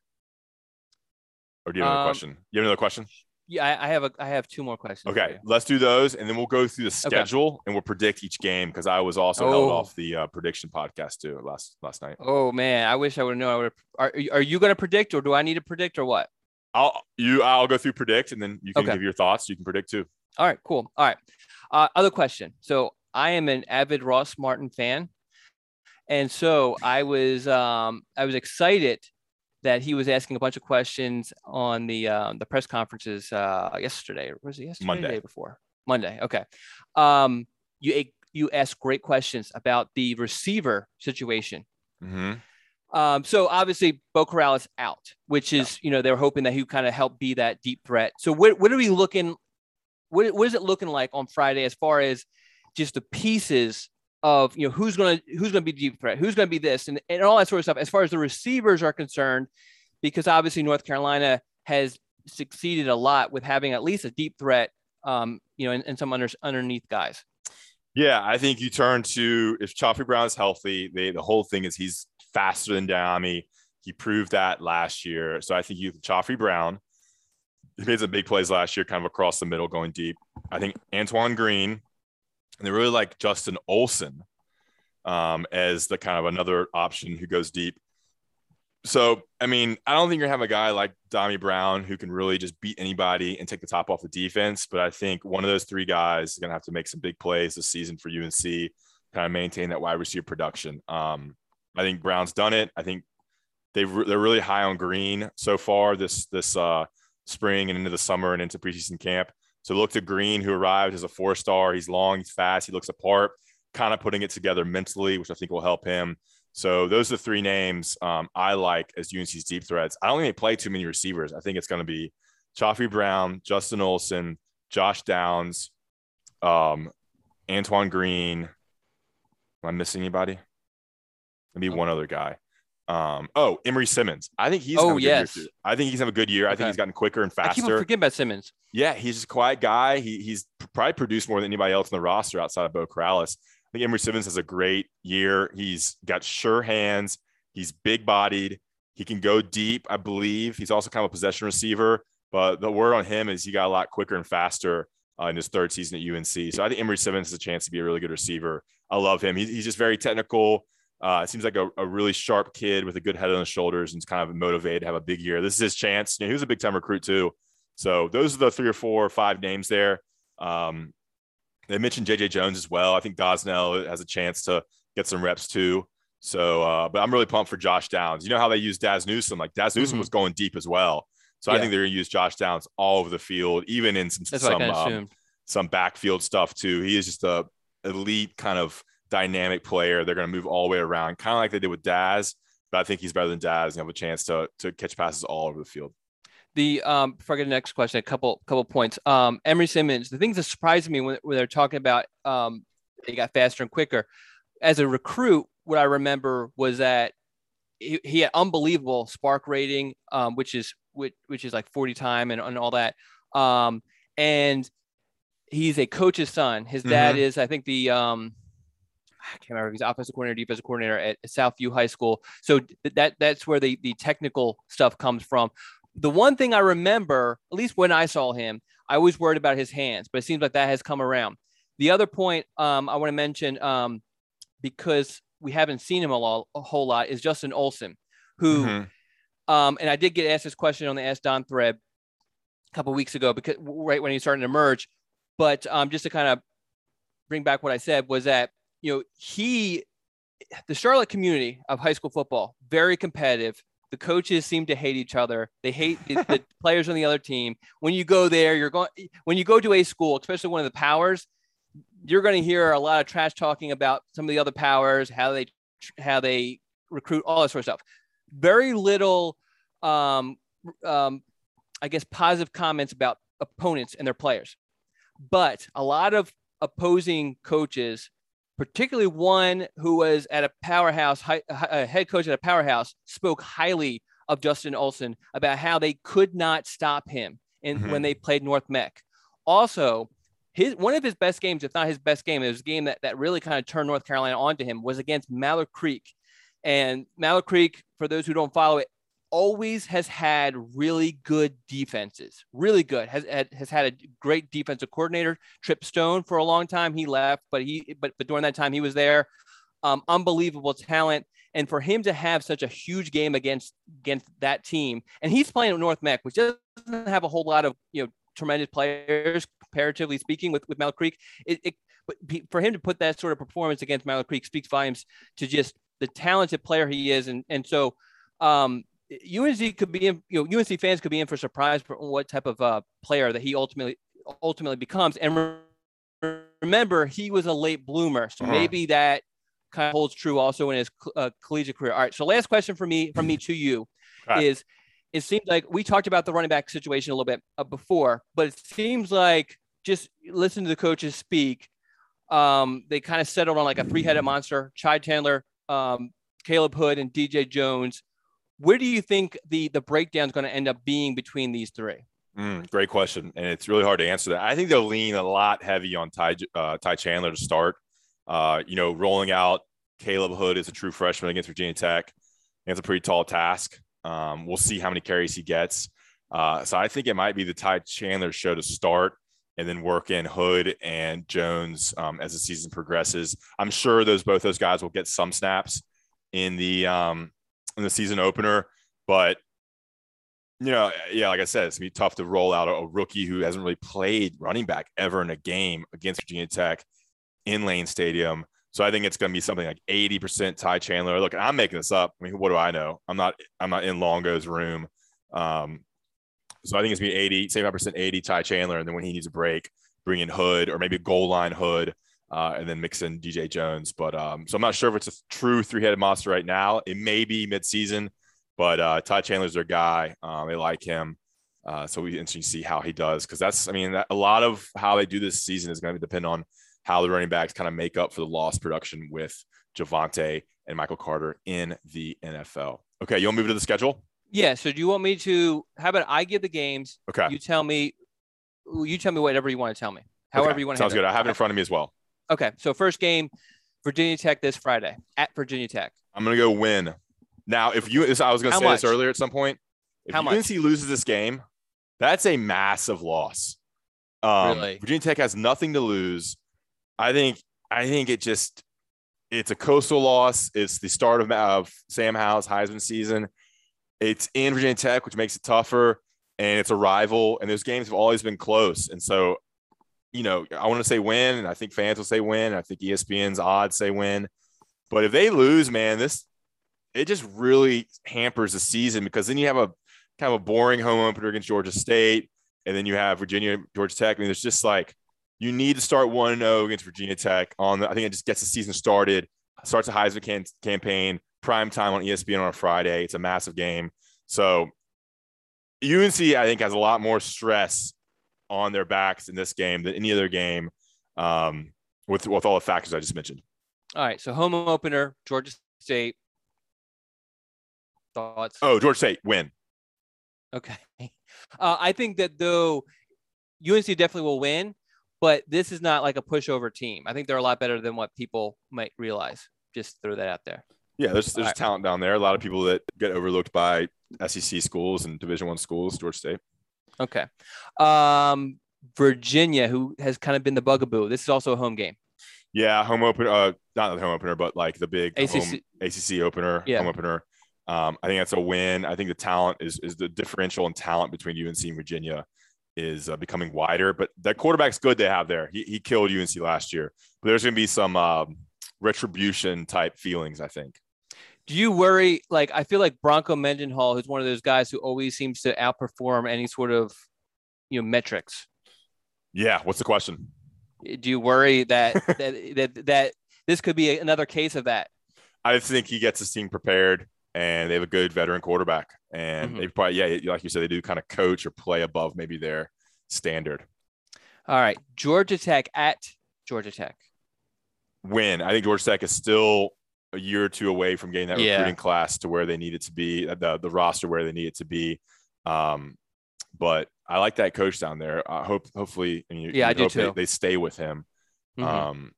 or do you have another um, question? You have another question? Yeah, I, I have a I have two more questions. Okay, let's do those, and then we'll go through the schedule okay. and we'll predict each game because I was also oh. held off the uh, prediction podcast too last last night. Oh man, I wish I would have known. I would. Are are you going to predict, or do I need to predict, or what? I'll you I'll go through predict, and then you can okay. give your thoughts. You can predict too. All right, cool. All right. Uh, other question. So I am an avid Ross Martin fan, and so I was um I was excited that he was asking a bunch of questions on the um, the press conferences uh, yesterday. Was it yesterday? Monday. day before Monday. Okay. Um, you you asked great questions about the receiver situation. Mm-hmm. Um, so obviously Beau Corral is out, which is yeah. you know they were hoping that he kind of help be that deep threat. So what what are we looking? What what is it looking like on Friday as far as just the pieces of you know who's going to who's going to be deep threat, who's going to be this, and, and all that sort of stuff. As far as the receivers are concerned, because obviously North Carolina has succeeded a lot with having at least a deep threat, um, you know, and, and some under, underneath guys. Yeah, I think you turn to if Khafre Brown is healthy, they, the whole thing is he's faster than Dyami. He proved that last year. So I think you Khafre Brown. He made some big plays last year, kind of across the middle, going deep. I think Antoine Green and they really like Justin Olson um, as the kind of another option who goes deep. So, I mean, I don't think you're have a guy like Dyami Brown who can really just beat anybody and take the top off the defense. But I think one of those three guys is gonna have to make some big plays this season for UNC, kind of maintain that wide receiver production. Um, I think Brown's done it. I think they've they're really high on Green so far this this uh, spring and into the summer and into preseason camp. So look to Green, who arrived as a four star. He's long, he's fast, he looks apart, kind of putting it together mentally, which I think will help him. So those are the three names um, I like as UNC's deep threats. I don't think they play too many receivers. I think it's going to be Khafre Brown, Justin Olson, Josh Downs, um, Antoine Green. Am I missing anybody? Maybe one other guy. Um, oh, Emery Simmons. I think he's. Oh yes. I think he's having a good year. Okay. I think he's gotten quicker and faster. I keep forgetting about Simmons. Yeah, he's just a quiet guy. He, he's probably produced more than anybody else in the roster outside of Beau Corrales. I think Emery Simmons has a great year. He's got sure hands. He's big bodied. He can go deep. I believe he's also kind of a possession receiver. But the word on him is he got a lot quicker and faster uh, in his third season at UNC. So I think Emery Simmons has a chance to be a really good receiver. I love him. He's just very technical. Uh, it seems like a, a, really sharp kid with a good head on his shoulders and kind of motivated to have a big year. This is his chance. You know, he was a big time recruit too. So those are the three or four or five names there. Um, they mentioned JJ Jones as well. I think Gosnell has a chance to get some reps too. So, uh, but I'm really pumped for Josh Downs. You know how they use Dazz Newsome? Like Dazz Newsome mm-hmm. was going deep as well. So yeah. I think they're going to use Josh Downs all over the field, even in some some um, some backfield stuff too. He is just a elite kind of dynamic player. They're going to move all the way around, kind of like they did with Dazz. But I think he's better than Dazz and have a chance to to catch passes all over the field. The um, before I get the next question, a couple couple points. Um, Emery Simmons. The things that surprised me when, when they're talking about um, they got faster and quicker. As a recruit, what I remember was that he, he had unbelievable SPARQ rating, um, which is which, which is like 40 time and, and all that. Um, and he's a coach's son. His dad mm-hmm. is, I think, the um, I can't remember. He's offensive coordinator, defensive coordinator at Southview High School. So that that's where the the technical stuff comes from. The one thing I remember, at least when I saw him, I always worried about his hands, but it seems like that has come around. The other point um, I want to mention, um, because we haven't seen him a, lot, a whole lot, is Justin Olson, who, mm-hmm. um, and I did get asked this question on the Ask Don thread a couple weeks ago because right when he started to emerge. But um, just to kind of bring back what I said was that you know he, the Charlotte community of high school football, very competitive. The coaches seem to hate each other. They hate the, the players on the other team. When you go there, you're going. When you go to a school, especially one of the powers, you're going to hear a lot of trash talking about some of the other powers, how they how they recruit, all that sort of stuff. Very little, um, um, I guess, positive comments about opponents and their players, but a lot of opposing coaches, particularly one who was at a powerhouse, a head coach at a powerhouse, spoke highly of Justin Olson about how they could not stop him in mm-hmm. when they played North Meck. Also, his one of his best games, if not his best game, it was a game that, that really kind of turned North Carolina onto him, was against Mallard Creek. And Mallard Creek, for those who don't follow it, always has had really good defenses, really good. Has has had a great defensive coordinator, Trip Stone, for a long time. He left, but he but but during that time he was there. Um, unbelievable talent, and for him to have such a huge game against against that team, and he's playing at North Meck, which doesn't have a whole lot of you know tremendous players comparatively speaking with with Mallard Creek. It, it but for him to put that sort of performance against Mallard Creek speaks volumes to just the talented player he is, and and so. Um, UNC could be in, you know, UNC fans could be in for surprise for what type of uh, player that he ultimately ultimately becomes. And remember, he was a late bloomer, so uh-huh. maybe that kind of holds true also in his uh, collegiate career. All right. So last question for me from me to you is it seems like we talked about the running back situation a little bit uh, before, but it seems like just listen to the coaches speak. Um, they kind of settled on like a three-headed monster: Chad Chandler, um, Caleb Hood, and DJ Jones. Where do you think the the breakdown is going to end up being between these three? Mm, great question, and it's really hard to answer that. I think they'll lean a lot heavy on Ty uh, Ty Chandler to start. Uh, you know, rolling out Caleb Hood as a true freshman against Virginia Tech. It's a pretty tall task. Um, we'll see how many carries he gets. Uh, so I think it might be the Ty Chandler show to start and then work in Hood and Jones um, as the season progresses. I'm sure those both those guys will get some snaps in the um, in the season opener, but you know, yeah, like I said, it's gonna be tough to roll out a, rookie who hasn't really played running back ever in a game against Virginia Tech in Lane Stadium. So I think it's going to be something like 80% Ty Chandler. Look, I'm making this up. I mean, what do I know? I'm not, I'm not in Longo's room. Um, so I think it's going to be 80, 75% 80 Ty Chandler. And then when he needs a break, bring in Hood or maybe goal line Hood uh, and then mix in DJ Jones. But um, so I'm not sure if it's a true three headed monster right now. It may be midseason, but uh, Ty Chandler's their guy. Um, they like him. Uh, so we interesting to see how he does because that's, I mean, a lot of how they do this season is going to depend on how the running backs kind of make up for the lost production with Javonte and Michael Carter in the NFL. Okay, you'll move to the schedule? Yeah. So do you want me to? How about I give the games? Okay. You tell me. You tell me whatever you want to tell me. However okay. you want to. Sounds good. I have it in front of me as well. Okay. So first game, Virginia Tech this Friday at Virginia Tech. I'm gonna go win. Now, if you, I was gonna How say much? this earlier at some point. If How UNC loses this game, that's a massive loss. Um, really? Virginia Tech has nothing to lose. I think I think it just it's a coastal loss. It's the start of, of Sam Howell's Heisman season. It's in Virginia Tech, which makes it tougher, and it's a rival. And those games have always been close. And so, you know, I want to say win, and I think fans will say win. I think ESPN's odds say win. But if they lose, man, this it just really hampers the season because then you have a kind of a boring home opener against Georgia State, and then you have Virginia, Georgia Tech. I mean, there's just like you need to start one zero against Virginia Tech. On the, I think it just gets the season started, starts a Heisman can, campaign, prime time on ESPN on a Friday. It's a massive game, so UNC I think has a lot more stress on their backs in this game than any other game. Um, with with all the factors I just mentioned. All right, so home opener, Georgia State. Thoughts? Oh, Georgia State win. Okay, uh, I think that though UNC definitely will win, but this is not like a pushover team. I think they're a lot better than what people might realize. Just throw that out there. Yeah, there's there's right. talent down there. A lot of people that get overlooked by SEC schools and Division One schools. Georgia State. Okay. Um, Virginia, who has kind of been the bugaboo. This is also a home game. Yeah, home opener. Uh, not the home opener, but like the big ACC, home, ACC opener, yeah. home opener. Um, I think that's a win. I think the talent is is the differential in talent between UNC and Virginia is uh, becoming wider. But that quarterback's good they have there. He, he killed UNC last year. But there's going to be some um, retribution type feelings, I think. Do you worry? Like, I feel like Bronco Mendenhall, who's one of those guys who always seems to outperform any sort of, you know, metrics. Yeah. What's the question? Do you worry that that, that that this could be another case of that? I think he gets his team prepared, and they have a good veteran quarterback, and mm-hmm. they probably yeah, like you said, they do kind of coach or play above maybe their standard. All right, Georgia Tech at Georgia Tech. Win. I think Georgia Tech is still a year or two away from getting that yeah. recruiting class to where they need it to be, the the roster where they need it to be. Um, but I like that coach down there. I hope, hopefully, you, yeah, I do too. They, they, stay with him. Mm-hmm. Um,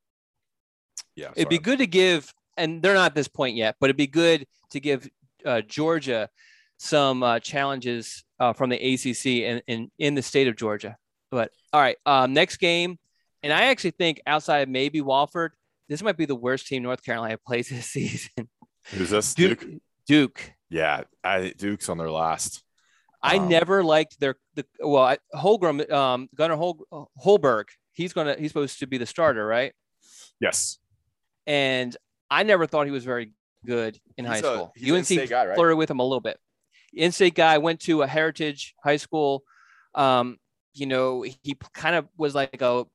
yeah, it'd be good to give, and they're not at this point yet, but it'd be good to give uh, Georgia some uh, challenges uh, from the ACC and in, in, in the state of Georgia. But all right, um, next game, and I actually think outside of maybe Wofford, this might be the worst team North Carolina plays this season. Who's this? Duke. Duke. Duke. Yeah, I, Duke's on their last. I um, never liked their the well I, Holmgren um Gunnar Hol, Holmberg he's gonna he's supposed to be the starter right yes and I never thought he was very good in he's high a, school UNC guy, right? flirted with him a little bit in-state guy went to a heritage high school um you know he kind of was like a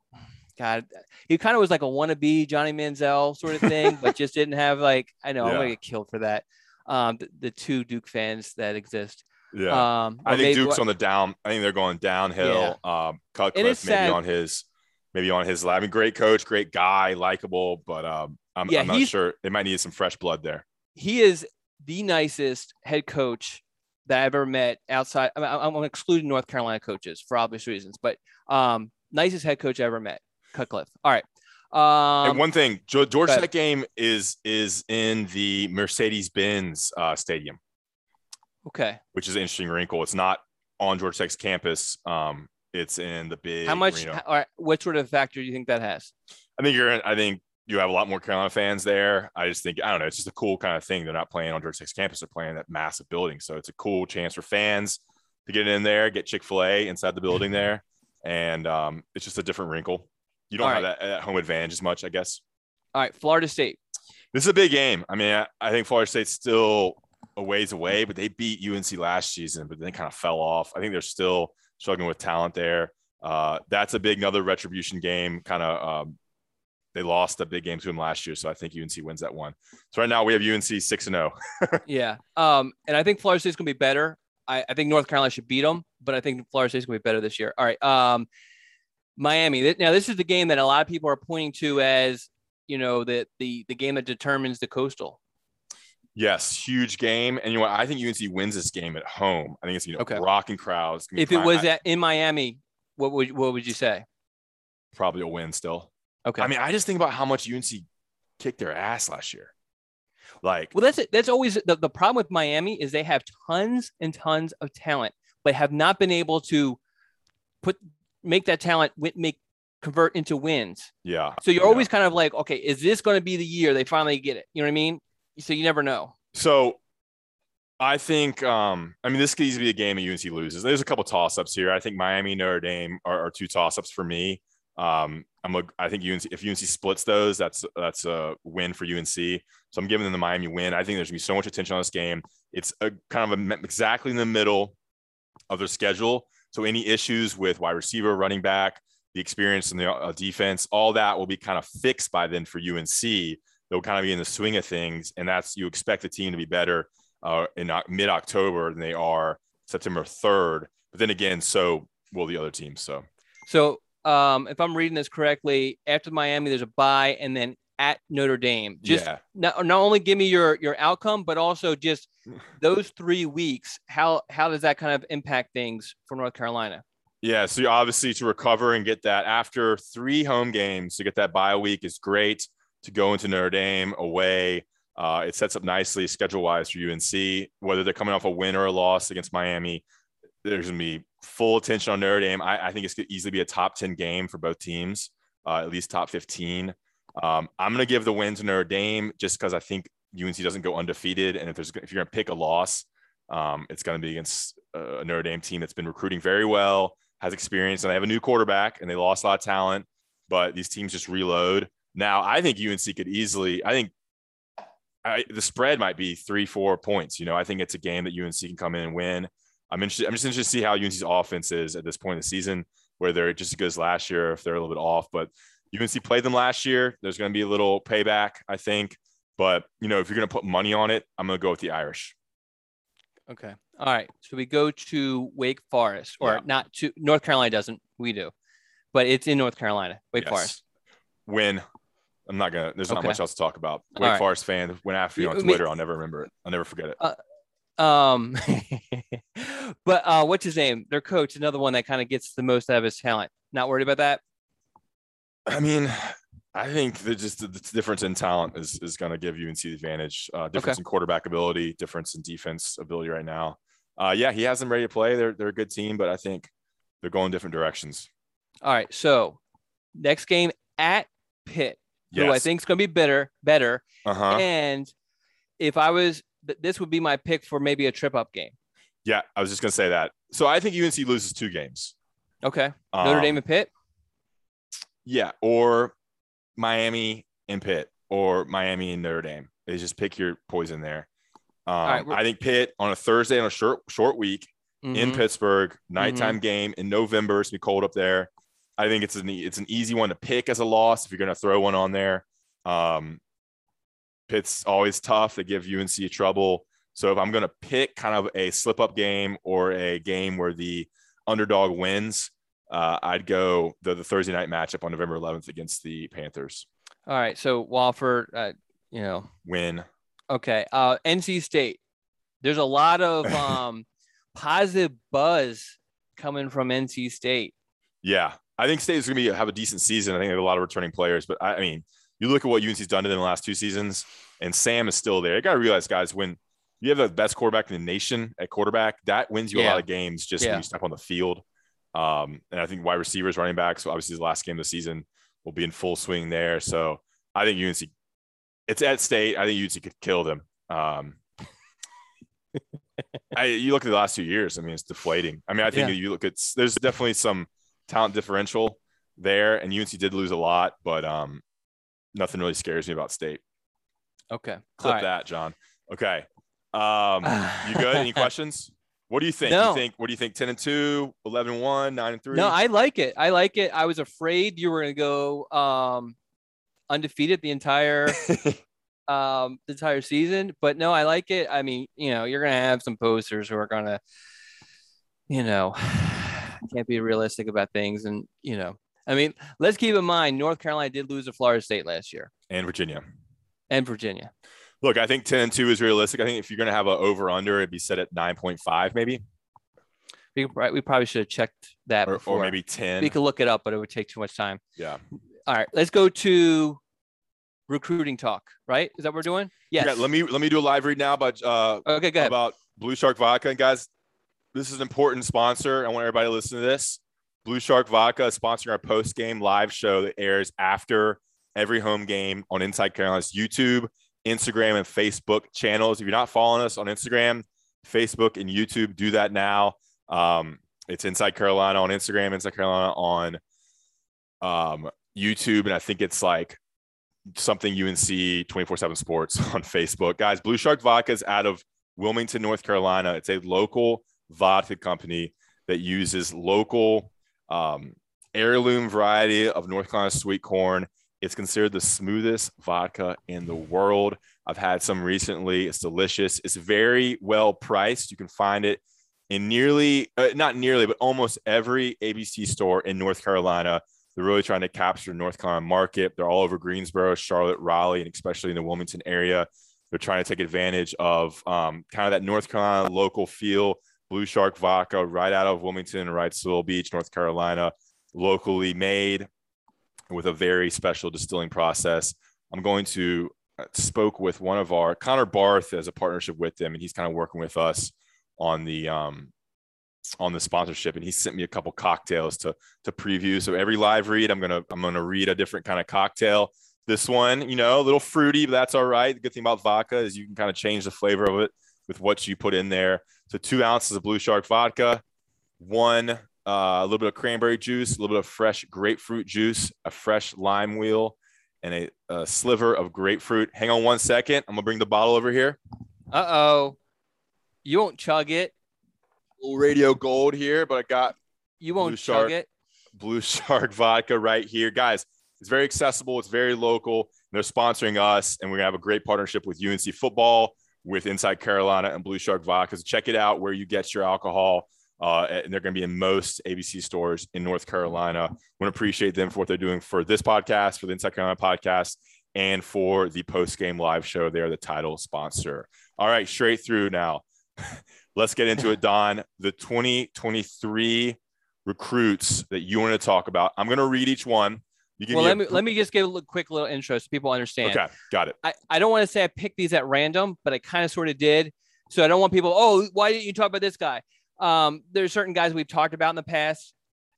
God, he kind of was like a wannabe Johnny Manziel sort of thing, but just didn't have like I know yeah. I'm gonna get killed for that. Um, the, the two Duke fans that exist. Yeah. Um, I think Duke's on the down. I think they're going downhill. Yeah. Um, Cutcliffe maybe sad. on his, maybe on his. I mean, great coach, great guy, likable, but um, I'm, yeah, I'm not sure. They might need some fresh blood there. He is the nicest head coach that I've ever met outside. I mean, I'm excluding North Carolina coaches for obvious reasons, but um, nicest head coach I ever met, Cutcliffe. All right. Um, and one thing, George, that game is is in the Mercedes Benz uh, Stadium. Okay. Which is an interesting wrinkle. It's not on Georgia Tech's campus. Um, it's in the big. How much? How, what sort of factor do you think that has? I think you're. I think you have a lot more Carolina fans there. I just think I don't know. It's just a cool kind of thing. They're not playing on Georgia Tech's campus. They're playing that massive building, so it's a cool chance for fans to get in there, get Chick Fil A inside the building there, and um, it's just a different wrinkle. You don't All have right. that, that, home advantage as much, I guess. All right, Florida State. This is a big game. I mean, I, I think Florida State's still a ways away, but they beat UNC last season, but then kind of fell off. I think they're still struggling with talent there. Uh, that's a big another retribution game. Kind of um, they lost a big game to him last year, so I think UNC wins that one. So right now we have UNC six and zero. Oh. yeah, um, and I think Florida State's gonna be better. I, I, think North Carolina should beat them, but I think Florida State's gonna be better this year. All right, um, Miami. Now this is the game that a lot of people are pointing to as you know the the the game that determines the coastal. Yes, huge game. And you know what? I think UNC wins this game at home. I think it's you know okay. rocking crowds. If it was at, in Miami, what would what would you say? Probably a win still. Okay. I mean, I just think about how much UNC kicked their ass last year. Like, well, that's it. that's always the, the problem with Miami is they have tons and tons of talent, but have not been able to put make that talent make convert into wins. Yeah. So you're yeah. always kind of like, okay, is this going to be the year they finally get it? You know what I mean? so you never know. So I think, um, I mean, this could easily be a game that UNC loses. There's a couple toss ups here. I think Miami, Notre Dame are, are two toss ups for me. Um, I'm a, I think UNC if UNC splits those, that's that's a win for UNC. So I'm giving them the Miami win. I think there's gonna be so much attention on this game. It's a kind of a, exactly in the middle of their schedule. So any issues with wide receiver, running back, the experience in the uh, defense, all that will be kind of fixed by then for UNC. They'll kind of be in the swing of things, and that's you expect the team to be better uh, in mid October than they are September 3rd. But then again, so will the other teams. So, so um, if I'm reading this correctly, after Miami, there's a bye, and then at Notre Dame. Just yeah. not, not only give me your your outcome, but also just those three weeks. How how does that kind of impact things for North Carolina? Yeah, so obviously to recover and get that after three home games to get that bye week is great. To go into Notre Dame away, uh, it sets up nicely schedule wise for UNC. Whether they're coming off a win or a loss against Miami, there's going to be full attention on Notre Dame. I, I think it's going to easily be a top 10 game for both teams, uh, at least top 15. Um, I'm going to give the win to Notre Dame just because I think UNC doesn't go undefeated. And if there's if you're going to pick a loss, um, it's going to be against a Notre Dame team that's been recruiting very well, has experience, and they have a new quarterback, and they lost a lot of talent. But these teams just reload. Now, I think UNC could easily. I think I, the spread might be three, four points. You know, I think it's a game that UNC can come in and win. I'm interested. I'm just interested to see how UNC's offense is at this point in the season, where they're just as good as last year, if they're a little bit off. But UNC played them last year. There's going to be a little payback, I think. But you know, if you're going to put money on it, I'm going to go with the Irish. Okay. All right. So we go to Wake Forest, or yeah. not to North Carolina doesn't. We do, but it's in North Carolina. Wake yes. Forest. Win. I'm not gonna. There's not much else to talk about. Wake right. Forest fan went after you on Twitter. I'll never remember it. I'll never forget it. Uh, um, but uh, what's his name? Their coach, another one that kind of gets the most out of his talent. Not worried about that. I mean, I think that just the, difference in talent is is going to give UNC the advantage. Uh, difference okay. in quarterback ability, difference in defense ability right now. Uh, yeah, he has them ready to play. They're they're a good team, but I think they're going different directions. All right, so next game at Pitt, yes. who I think is going to be better, better. Uh-huh. And if I was, this would be my pick for maybe a trip up game. Yeah, I was just going to say that. So I think UNC loses two games. Okay, Notre um, Dame and Pitt. Yeah, or Miami and Pitt, or Miami and Notre Dame. They just pick your poison there. Um, right, I think Pitt on a Thursday on a short short week mm-hmm. in Pittsburgh, nighttime mm-hmm. game in November. It's gonna be cold up there. I think it's an it's an easy one to pick as a loss if you're gonna throw one on there. Um, Pitt's always tough. They give UNC trouble. So if I'm gonna pick kind of a slip up game or a game where the underdog wins, uh, I'd go the, the Thursday night matchup on November 11th against the Panthers. All right. So Wofford, uh, you know, win. Okay. Uh, NC State. There's a lot of um, positive buzz coming from NC State. Yeah, I think State is going to be have a decent season. I think they have a lot of returning players, but I, I mean, you look at what UNC's done to them in the last two seasons, and Sam is still there. You got to realize, guys, when you have the best quarterback in the nation at quarterback, that wins you yeah. a lot of games just yeah. when you step on the field. Um, and I think wide receivers, running backs, so obviously the last game of the season will be in full swing there. So I think UNC, it's at state. I think UNC could kill them. Um, I, you look at the last two years. I mean, it's deflating. I mean, I think yeah. you look at there's definitely some talent differential there, and UNC did lose a lot, but um, nothing really scares me about state. Okay, clip right. that, John. Okay, um, you good? Any questions? What do you think? No. You think what do you think? 10 and 2, 11 and 1, 9 and 3? No, I like it. I like it. I was afraid you were going to go um undefeated the entire um the entire season, but no, I like it. I mean, you know, you're going to have some posters who are going to you know, can't be realistic about things and, you know, I mean, let's keep in mind North Carolina did lose to Florida State last year. And Virginia. And Virginia. Look, I think 10 and 2 is realistic. I think if you're going to have an over under, it'd be set at 9.5, maybe. We, we probably should have checked that or, or, maybe 10. We could look it up, but it would take too much time. Yeah. All right. Let's go to recruiting talk, right? Is that what we're doing? Yes. Yeah. Let me let me do a live read now about uh okay, go ahead. about Blue Shark Vodka. And guys, this is an important sponsor. I want everybody to listen to this. Blue Shark Vodka is sponsoring our post game live show that airs after every home game on Inside Carolina's YouTube Instagram and Facebook channels. If you're not following us on Instagram, Facebook, and YouTube, do that now. Um, it's Inside Carolina on Instagram, Inside Carolina on um, YouTube, and I think it's like something UNC 24 7 sports on Facebook. Guys, Blue Shark Vodka is out of Wilmington, North Carolina. It's a local vodka company that uses local um, heirloom variety of North Carolina sweet corn. It's considered the smoothest vodka in the world. I've had some recently. It's delicious. It's very well priced. You can find it in nearly, uh, not nearly, but almost every ABC store in North Carolina. They're really trying to capture North Carolina market. They're all over Greensboro, Charlotte, Raleigh, and especially in the Wilmington area. They're trying to take advantage of um, kind of that North Carolina local feel. Blue Shark Vodka, right out of Wilmington, right Wrightsville Beach, North Carolina, locally made with a very special distilling process. I'm going to uh, spoke with one of our Connor Barth as a partnership with them, and he's kind of working with us on the um, on the sponsorship. And he sent me a couple cocktails to to preview. So every live read, I'm gonna I'm gonna read a different kind of cocktail. This one, you know, a little fruity, but that's all right. The good thing about vodka is you can kind of change the flavor of it with what you put in there. So two ounces of Blue Shark vodka, one uh, a little bit of cranberry juice, a little bit of fresh grapefruit juice, a fresh lime wheel, and a, a sliver of grapefruit. Hang on one second. I'm gonna bring the bottle over here. Uh oh, you won't chug it. Little radio gold here, but I got you won't Blue chug Shark, it. Blue Shark vodka right here, guys. It's very accessible. It's very local. They're sponsoring us, and we're gonna have a great partnership with UNC football, with Inside Carolina and Blue Shark Vodka. So check it out where you get your alcohol. Uh, and they're going to be in most ABC stores in North Carolina. I want to appreciate them for what they're doing for this podcast, for the Inside Carolina podcast, and for the post game live show. They're the title sponsor. All right, straight through now. Let's get into it, Don. The 2023 recruits that you want to talk about. I'm going to read each one. well, let a- me let me just give a little, quick little intro so people understand. Okay, got it. I, I don't want to say I picked these at random, but I kind of sort of did. So I don't want people, oh, why didn't you talk about this guy? Um, there's certain guys we've talked about in the past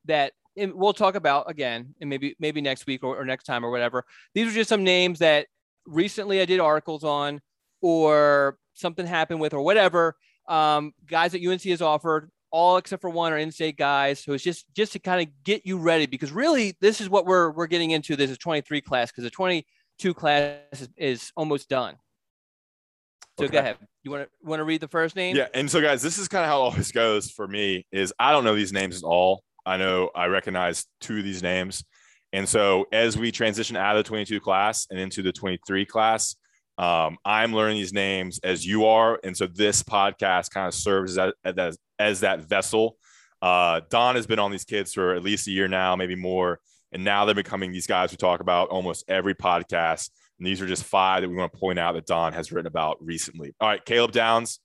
that we'll talk about again, and maybe maybe next week or, or next time or whatever. These are just some names that recently I did articles on, or something happened with, or whatever. Um, guys that UNC has offered, all except for one are in-state guys. So it's just just to kind of get you ready because really this is what we're we're getting into. This is 23 class because the 22 class is, is almost done. So okay. go ahead. You want to want to read the first name? Yeah. And so guys, this is kind of how it always goes for me is I don't know these names at all. I know I recognize two of these names. And so as we transition out of the 22 class and into the 23 class, um, I'm learning these names as you are. And so this podcast kind of serves as, as, as that vessel. Uh, Don has been on these kids for at least a year now, maybe more. And now they're becoming these guys we talk about almost every podcast. And these are just five that we want to point out that Don has written about recently. All right, Caleb Downs.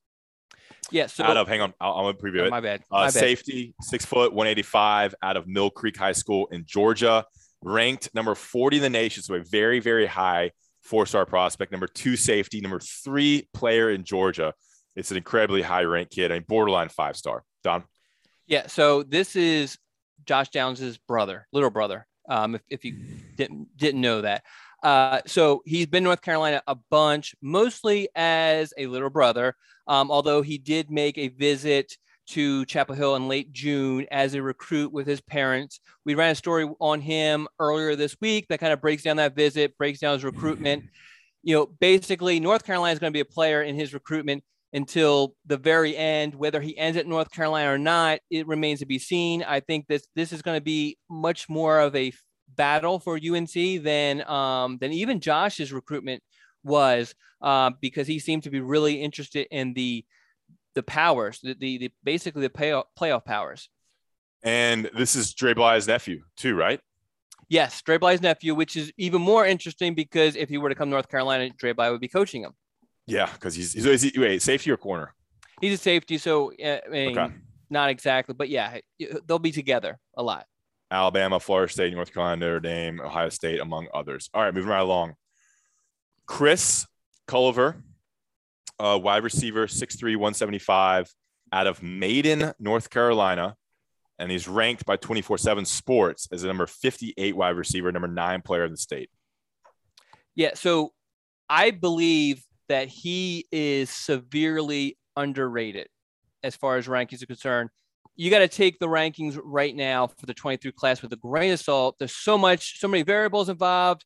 Yeah. So out of hang on, I'll, I'm gonna preview oh, it. My bad. Uh, my bad. Safety, six foot, 185, out of Mill Creek High School in Georgia, ranked number 40 in the nation, so a very very high four star prospect. Number two safety, number three player in Georgia. It's an incredibly high ranked kid, a borderline five star. Don. Yeah. So this is Josh Downs's brother, little brother. Um, if, if you didn't didn't know that. Uh, so he's been North Carolina a bunch, mostly as a little brother. Um, although he did make a visit to Chapel Hill in late June as a recruit with his parents. We ran a story on him earlier this week that kind of breaks down that visit, breaks down his recruitment. You know, basically, North Carolina is going to be a player in his recruitment until the very end. Whether he ends at North Carolina or not, it remains to be seen. I think this this is going to be much more of a battle for UNC than um, than even Josh's recruitment was uh, because he seemed to be really interested in the the powers, the, the, the basically the playoff, playoff powers. And this is Dre Bly's nephew too, right? Yes, Dre Bly's nephew, which is even more interesting because if he were to come to North Carolina, Dre Bly would be coaching him. Yeah, because he's, he's he, wait safety or corner. He's a safety, so uh, I mean, okay. not exactly, but yeah, they'll be together a lot. Alabama, Florida State, North Carolina, Notre Dame, Ohio State, among others. All right, moving right along. Chris Culliver, uh, wide receiver, 6'3, 175, out of Maiden, North Carolina. And he's ranked by 24 7 Sports as the number 58 wide receiver, number nine player in the state. Yeah. So I believe that he is severely underrated as far as rankings are concerned you got to take the rankings right now for the 23 class with a grain of salt. There's so much, so many variables involved.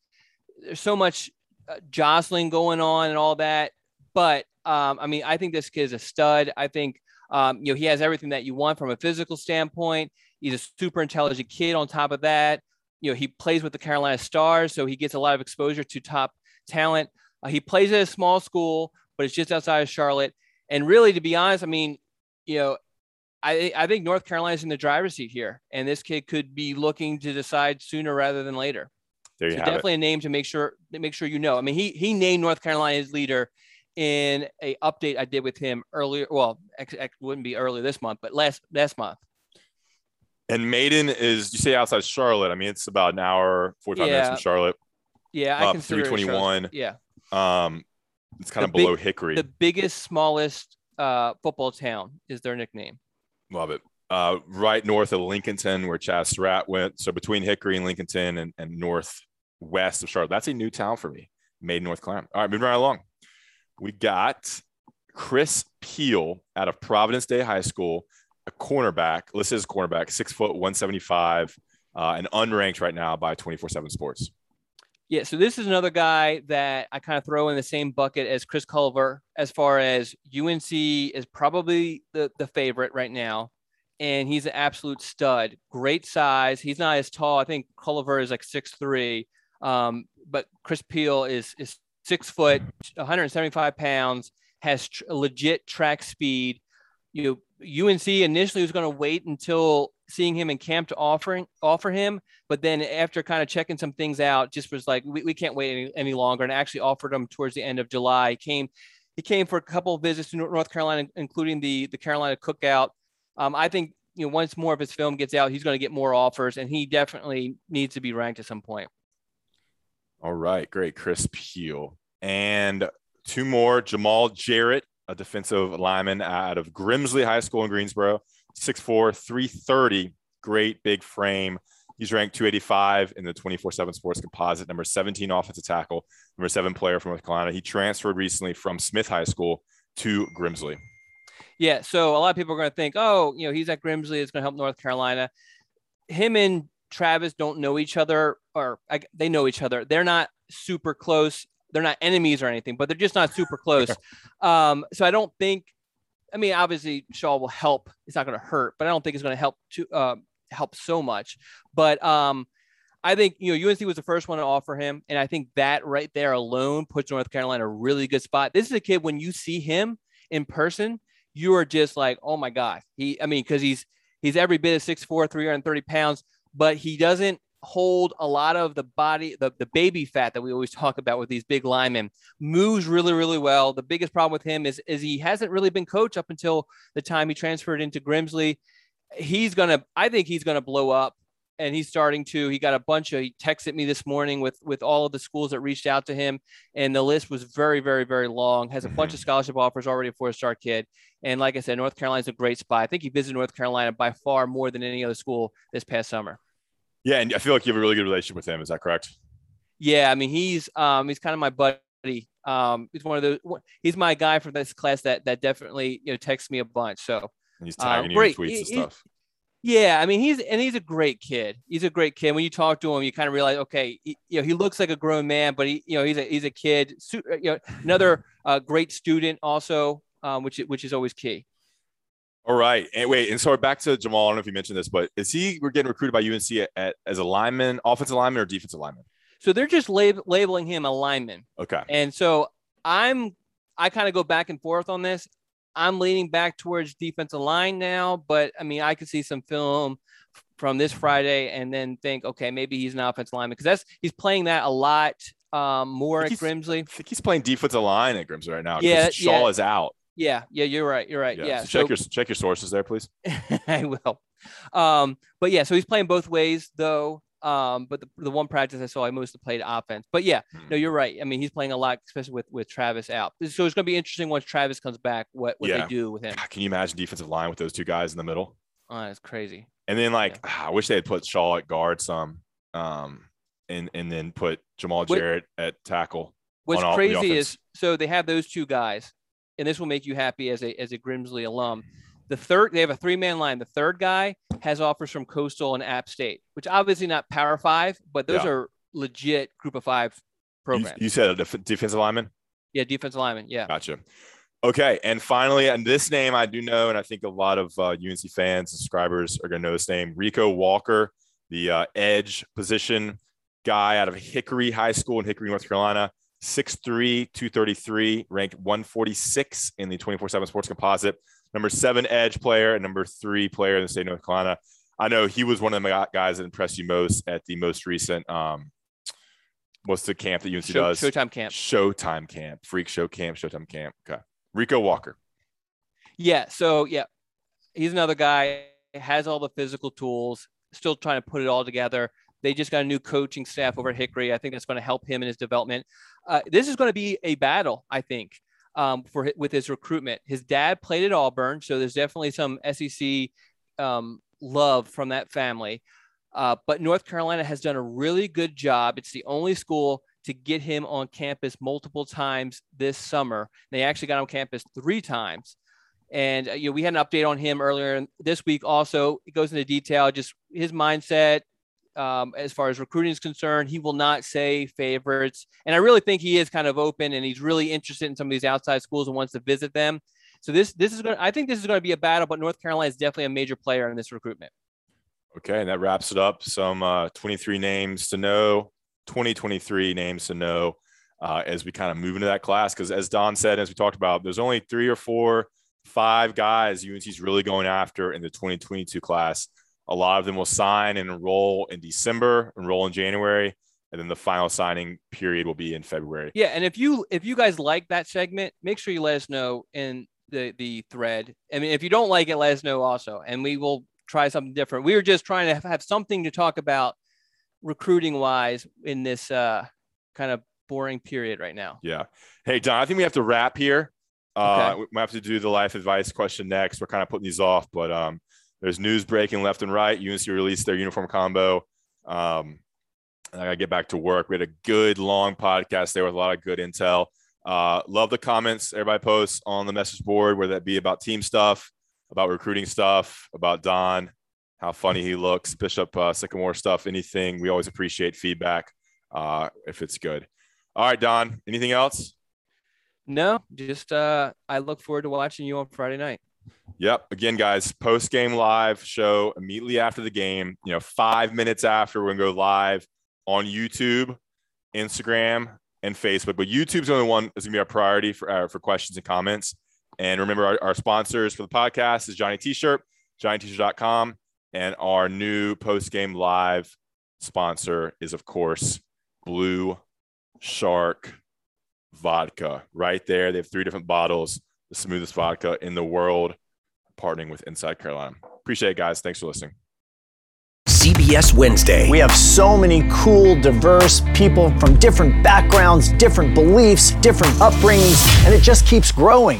There's so much uh, jostling going on and all that. But um, I mean, I think this kid is a stud. I think um, you know he has everything that you want from a physical standpoint. He's a super intelligent kid. On top of that, you know he plays with the Carolina Stars, so he gets a lot of exposure to top talent. Uh, he plays at a small school, but it's just outside of Charlotte. And really, to be honest, I mean, you know, I, I think North Carolina's in the driver's seat here, and this kid could be looking to decide sooner rather than later. There you so have definitely it. a name to make sure make sure you know. I mean, he he named North Carolina his leader in a update I did with him earlier. Well, it wouldn't be earlier this month, but last last month. And Maiden is you say outside Charlotte. I mean, it's about an hour, 45 Yeah. minutes from Charlotte. Yeah, I consider 321. Charlotte. Yeah, Um, it's kind The of below big- Hickory. the biggest, smallest uh, football town is their nickname. Love it. Uh, right north of Lincolnton, where Chaz Surratt went. So between Hickory and Lincolnton and, and northwest of Charlotte. That's a new town for me. Made North Carolina. All right, moving right along. We got Chris Peal out of Providence Day High School, a cornerback, listed as a cornerback, six foot, 175, uh, and unranked right now by 24 7 Sports. Yeah, so this is another guy that I kind of throw in the same bucket as Chris Culver as far as UNC is probably the, the favorite right now. And he's an absolute stud. Great size. He's not as tall. I think Culver is like six three, um, but Chris Peal is is six foot, 175 pounds, has tr- legit track speed. You know, UNC initially was going to wait until seeing him in camp to offering offer him, but then after kind of checking some things out, just was like, we, we can't wait any, any longer, and actually offered him towards the end of July. He came, he came for a couple of visits to North Carolina, including the the Carolina Cookout. Um, I think you know once more of his film gets out, he's going to get more offers, and he definitely needs to be ranked at some point. All right, great. Chris Peal. And two more Jamaal Jarrett, a defensive lineman out of Grimsley High School in Greensboro, 6'4, 330, great big frame. He's ranked 285 in the 24 7 sports composite, number 17 offensive tackle, number seven player from North Carolina. He transferred recently from Smith High School to Grimsley. Yeah, so a lot of people are going to think, oh, you know, he's at Grimsley, it's going to help North Carolina. Him and Travis don't know each other, or I, they know each other. They're not super close. They're not enemies or anything, but they're just not super close. um, so I don't think. I mean, obviously Shaw will help. It's not going to hurt, but I don't think it's going to help to uh, help so much. But um, I think you know UNC was the first one to offer him, and I think that right there alone puts North Carolina a really good spot. This is a kid when you see him in person, you are just like, oh my god. He, I mean, because he's he's every bit of 6'4", 330 pounds, but he doesn't hold a lot of the body, the, the baby fat that we always talk about with these big linemen. Moves really, really well. The biggest problem with him is is he hasn't really been coached up until the time he transferred into Grimsley. He's gonna, I think he's gonna blow up and he's starting to he got a bunch of he texted me this morning with with all of the schools that reached out to him and the list was very very very long has a bunch mm-hmm. of scholarship offers already for a star kid and like i said north carolina's a great spot i think he visited north carolina by far more than any other school this past summer Yeah, and I feel like you have a really good relationship with him. Is that correct? yeah i mean he's um he's kind of my buddy um he's one of those he's my guy from this class that that definitely you know texts me a bunch so And he's tagging you in tweets He- and stuff. Yeah, I mean he's and he's a great kid. He's a great kid. When you talk to him, you kind of realize, okay, he, you know, he looks like a grown man, but he, you know, he's a he's a kid. You know, another uh, great student also, um, which which is always key. All right. And wait, and so back to Jamaal. I don't know if you mentioned this, but is he we're getting recruited by UNC at, at, as a lineman, offensive lineman, or defensive lineman? So they're just lab- labeling him a lineman, Okay. and so I'm I kind of go back and forth on this. I'm leaning back towards defensive line now, but I mean I could see some film from this Friday and then think, okay, maybe he's an offensive lineman because that's he's playing that a lot um, more at Grimsley. I think he's playing defensive line at Grimsley right now. Yeah. Shaw yeah. is out. Yeah, yeah, you're right. You're right. Yeah. so check your check your sources there, please. I will. Um, but yeah, so he's playing both ways though. Um, but the, the one practice I saw, I mostly played offense. But yeah, Hmm. no, you're right. I mean, he's playing a lot, especially with with Travis out. So it's going to be interesting once Travis comes back. What what Yeah. they do with him? God, can you imagine defensive line with those two guys in the middle? Oh, it's crazy. And then like I wish they had put Shaw at guard some, um, and and then put Jamaal What- Jarrett at tackle. What's crazy is so they have those two guys, and this will make you happy as a as a Grimsley alum. The third, they have a three man line. The third guy has offers from Coastal and App State, which obviously not Power Five, but those yeah. are legit Group of Five programs. You, you said a def- defensive lineman. Yeah, defensive lineman. Yeah. Gotcha. Okay, and finally, and this name I do know, and I think a lot of uh, UNC fans and subscribers are going to know this name: Rico Walker, the uh, edge position guy out of Hickory High School in Hickory, North Carolina. 6'3, 233, ranked 146 in the 24 7 sports composite. Number seven edge player and number three player in the state of North Carolina. I know he was one of the guys that impressed you most at the most recent, um, what's the camp that UNC Show, does? Showtime camp. Showtime camp. Freak show camp, Showtime camp. Okay. Rico Walker. Yeah. So, yeah, he's another guy, has all the physical tools, still trying to put it all together. They just got a new coaching staff over at Hickory. I think that's going to help him in his development. Uh, this is going to be a battle, I think, um, for with his recruitment. His dad played at Auburn, so there's definitely some SEC um, love from that family. Uh, but North Carolina has done a really good job. It's the only school to get him on campus multiple times this summer. They actually got on campus three times. And uh, you know, we had an update on him earlier this week. Also, it goes into detail, just his mindset, um, as far as recruiting is concerned. He will not say favorites. And I really think he is kind of open and he's really interested in some of these outside schools and wants to visit them. So this this is going to I think this is going to be a battle, but North Carolina is definitely a major player in this recruitment. Okay, and that wraps it up. Some uh, 23 names to know, 2023 names to know uh, as we kind of move into that class. Because as Don said, as we talked about, there's only three or four, five guys UNC's really going after in the 2022 class. A lot of them will sign and enroll in December, enroll in January, and then the final signing period will be in February. Yeah, and if you if you guys like that segment, make sure you let us know in the the thread. I mean, if you don't like it, let us know also, and we will try something different. We were just trying to have something to talk about recruiting wise in this uh, kind of boring period right now. Yeah. Hey, Don, I think we have to wrap here. Uh, okay. We have to do the life advice question next. We're kind of putting these off, but um, there's news breaking left and right. UNC released their uniform combo. Um, I got to get back to work. We had a good long podcast there with a lot of good intel. Uh, love the comments everybody posts on the message board, whether that be about team stuff, about recruiting stuff, about Don, how funny he looks, Bishop uh, Sycamore stuff, anything. We always appreciate feedback uh, if it's good. All right, Don, anything else? No, just uh, I look forward to watching you on Friday night. Yep. Again, guys, post game live show immediately after the game. You know, five minutes after we're gonna go live on YouTube, Instagram, and Facebook. But YouTube's the only one that's gonna be our priority for uh, for questions and comments. And remember, our, our sponsors for the podcast is Johnny T-shirt, JohnnyT-shirt.com, and our new post game live sponsor is, of course, Blue Shark Vodka. Right there, they have three different bottles the smoothest vodka in the world, partnering with Inside Carolina. Appreciate it, guys. Thanks for listening. CBS Wednesday. We have so many cool, diverse people from different backgrounds, different beliefs, different upbringings, and it just keeps growing.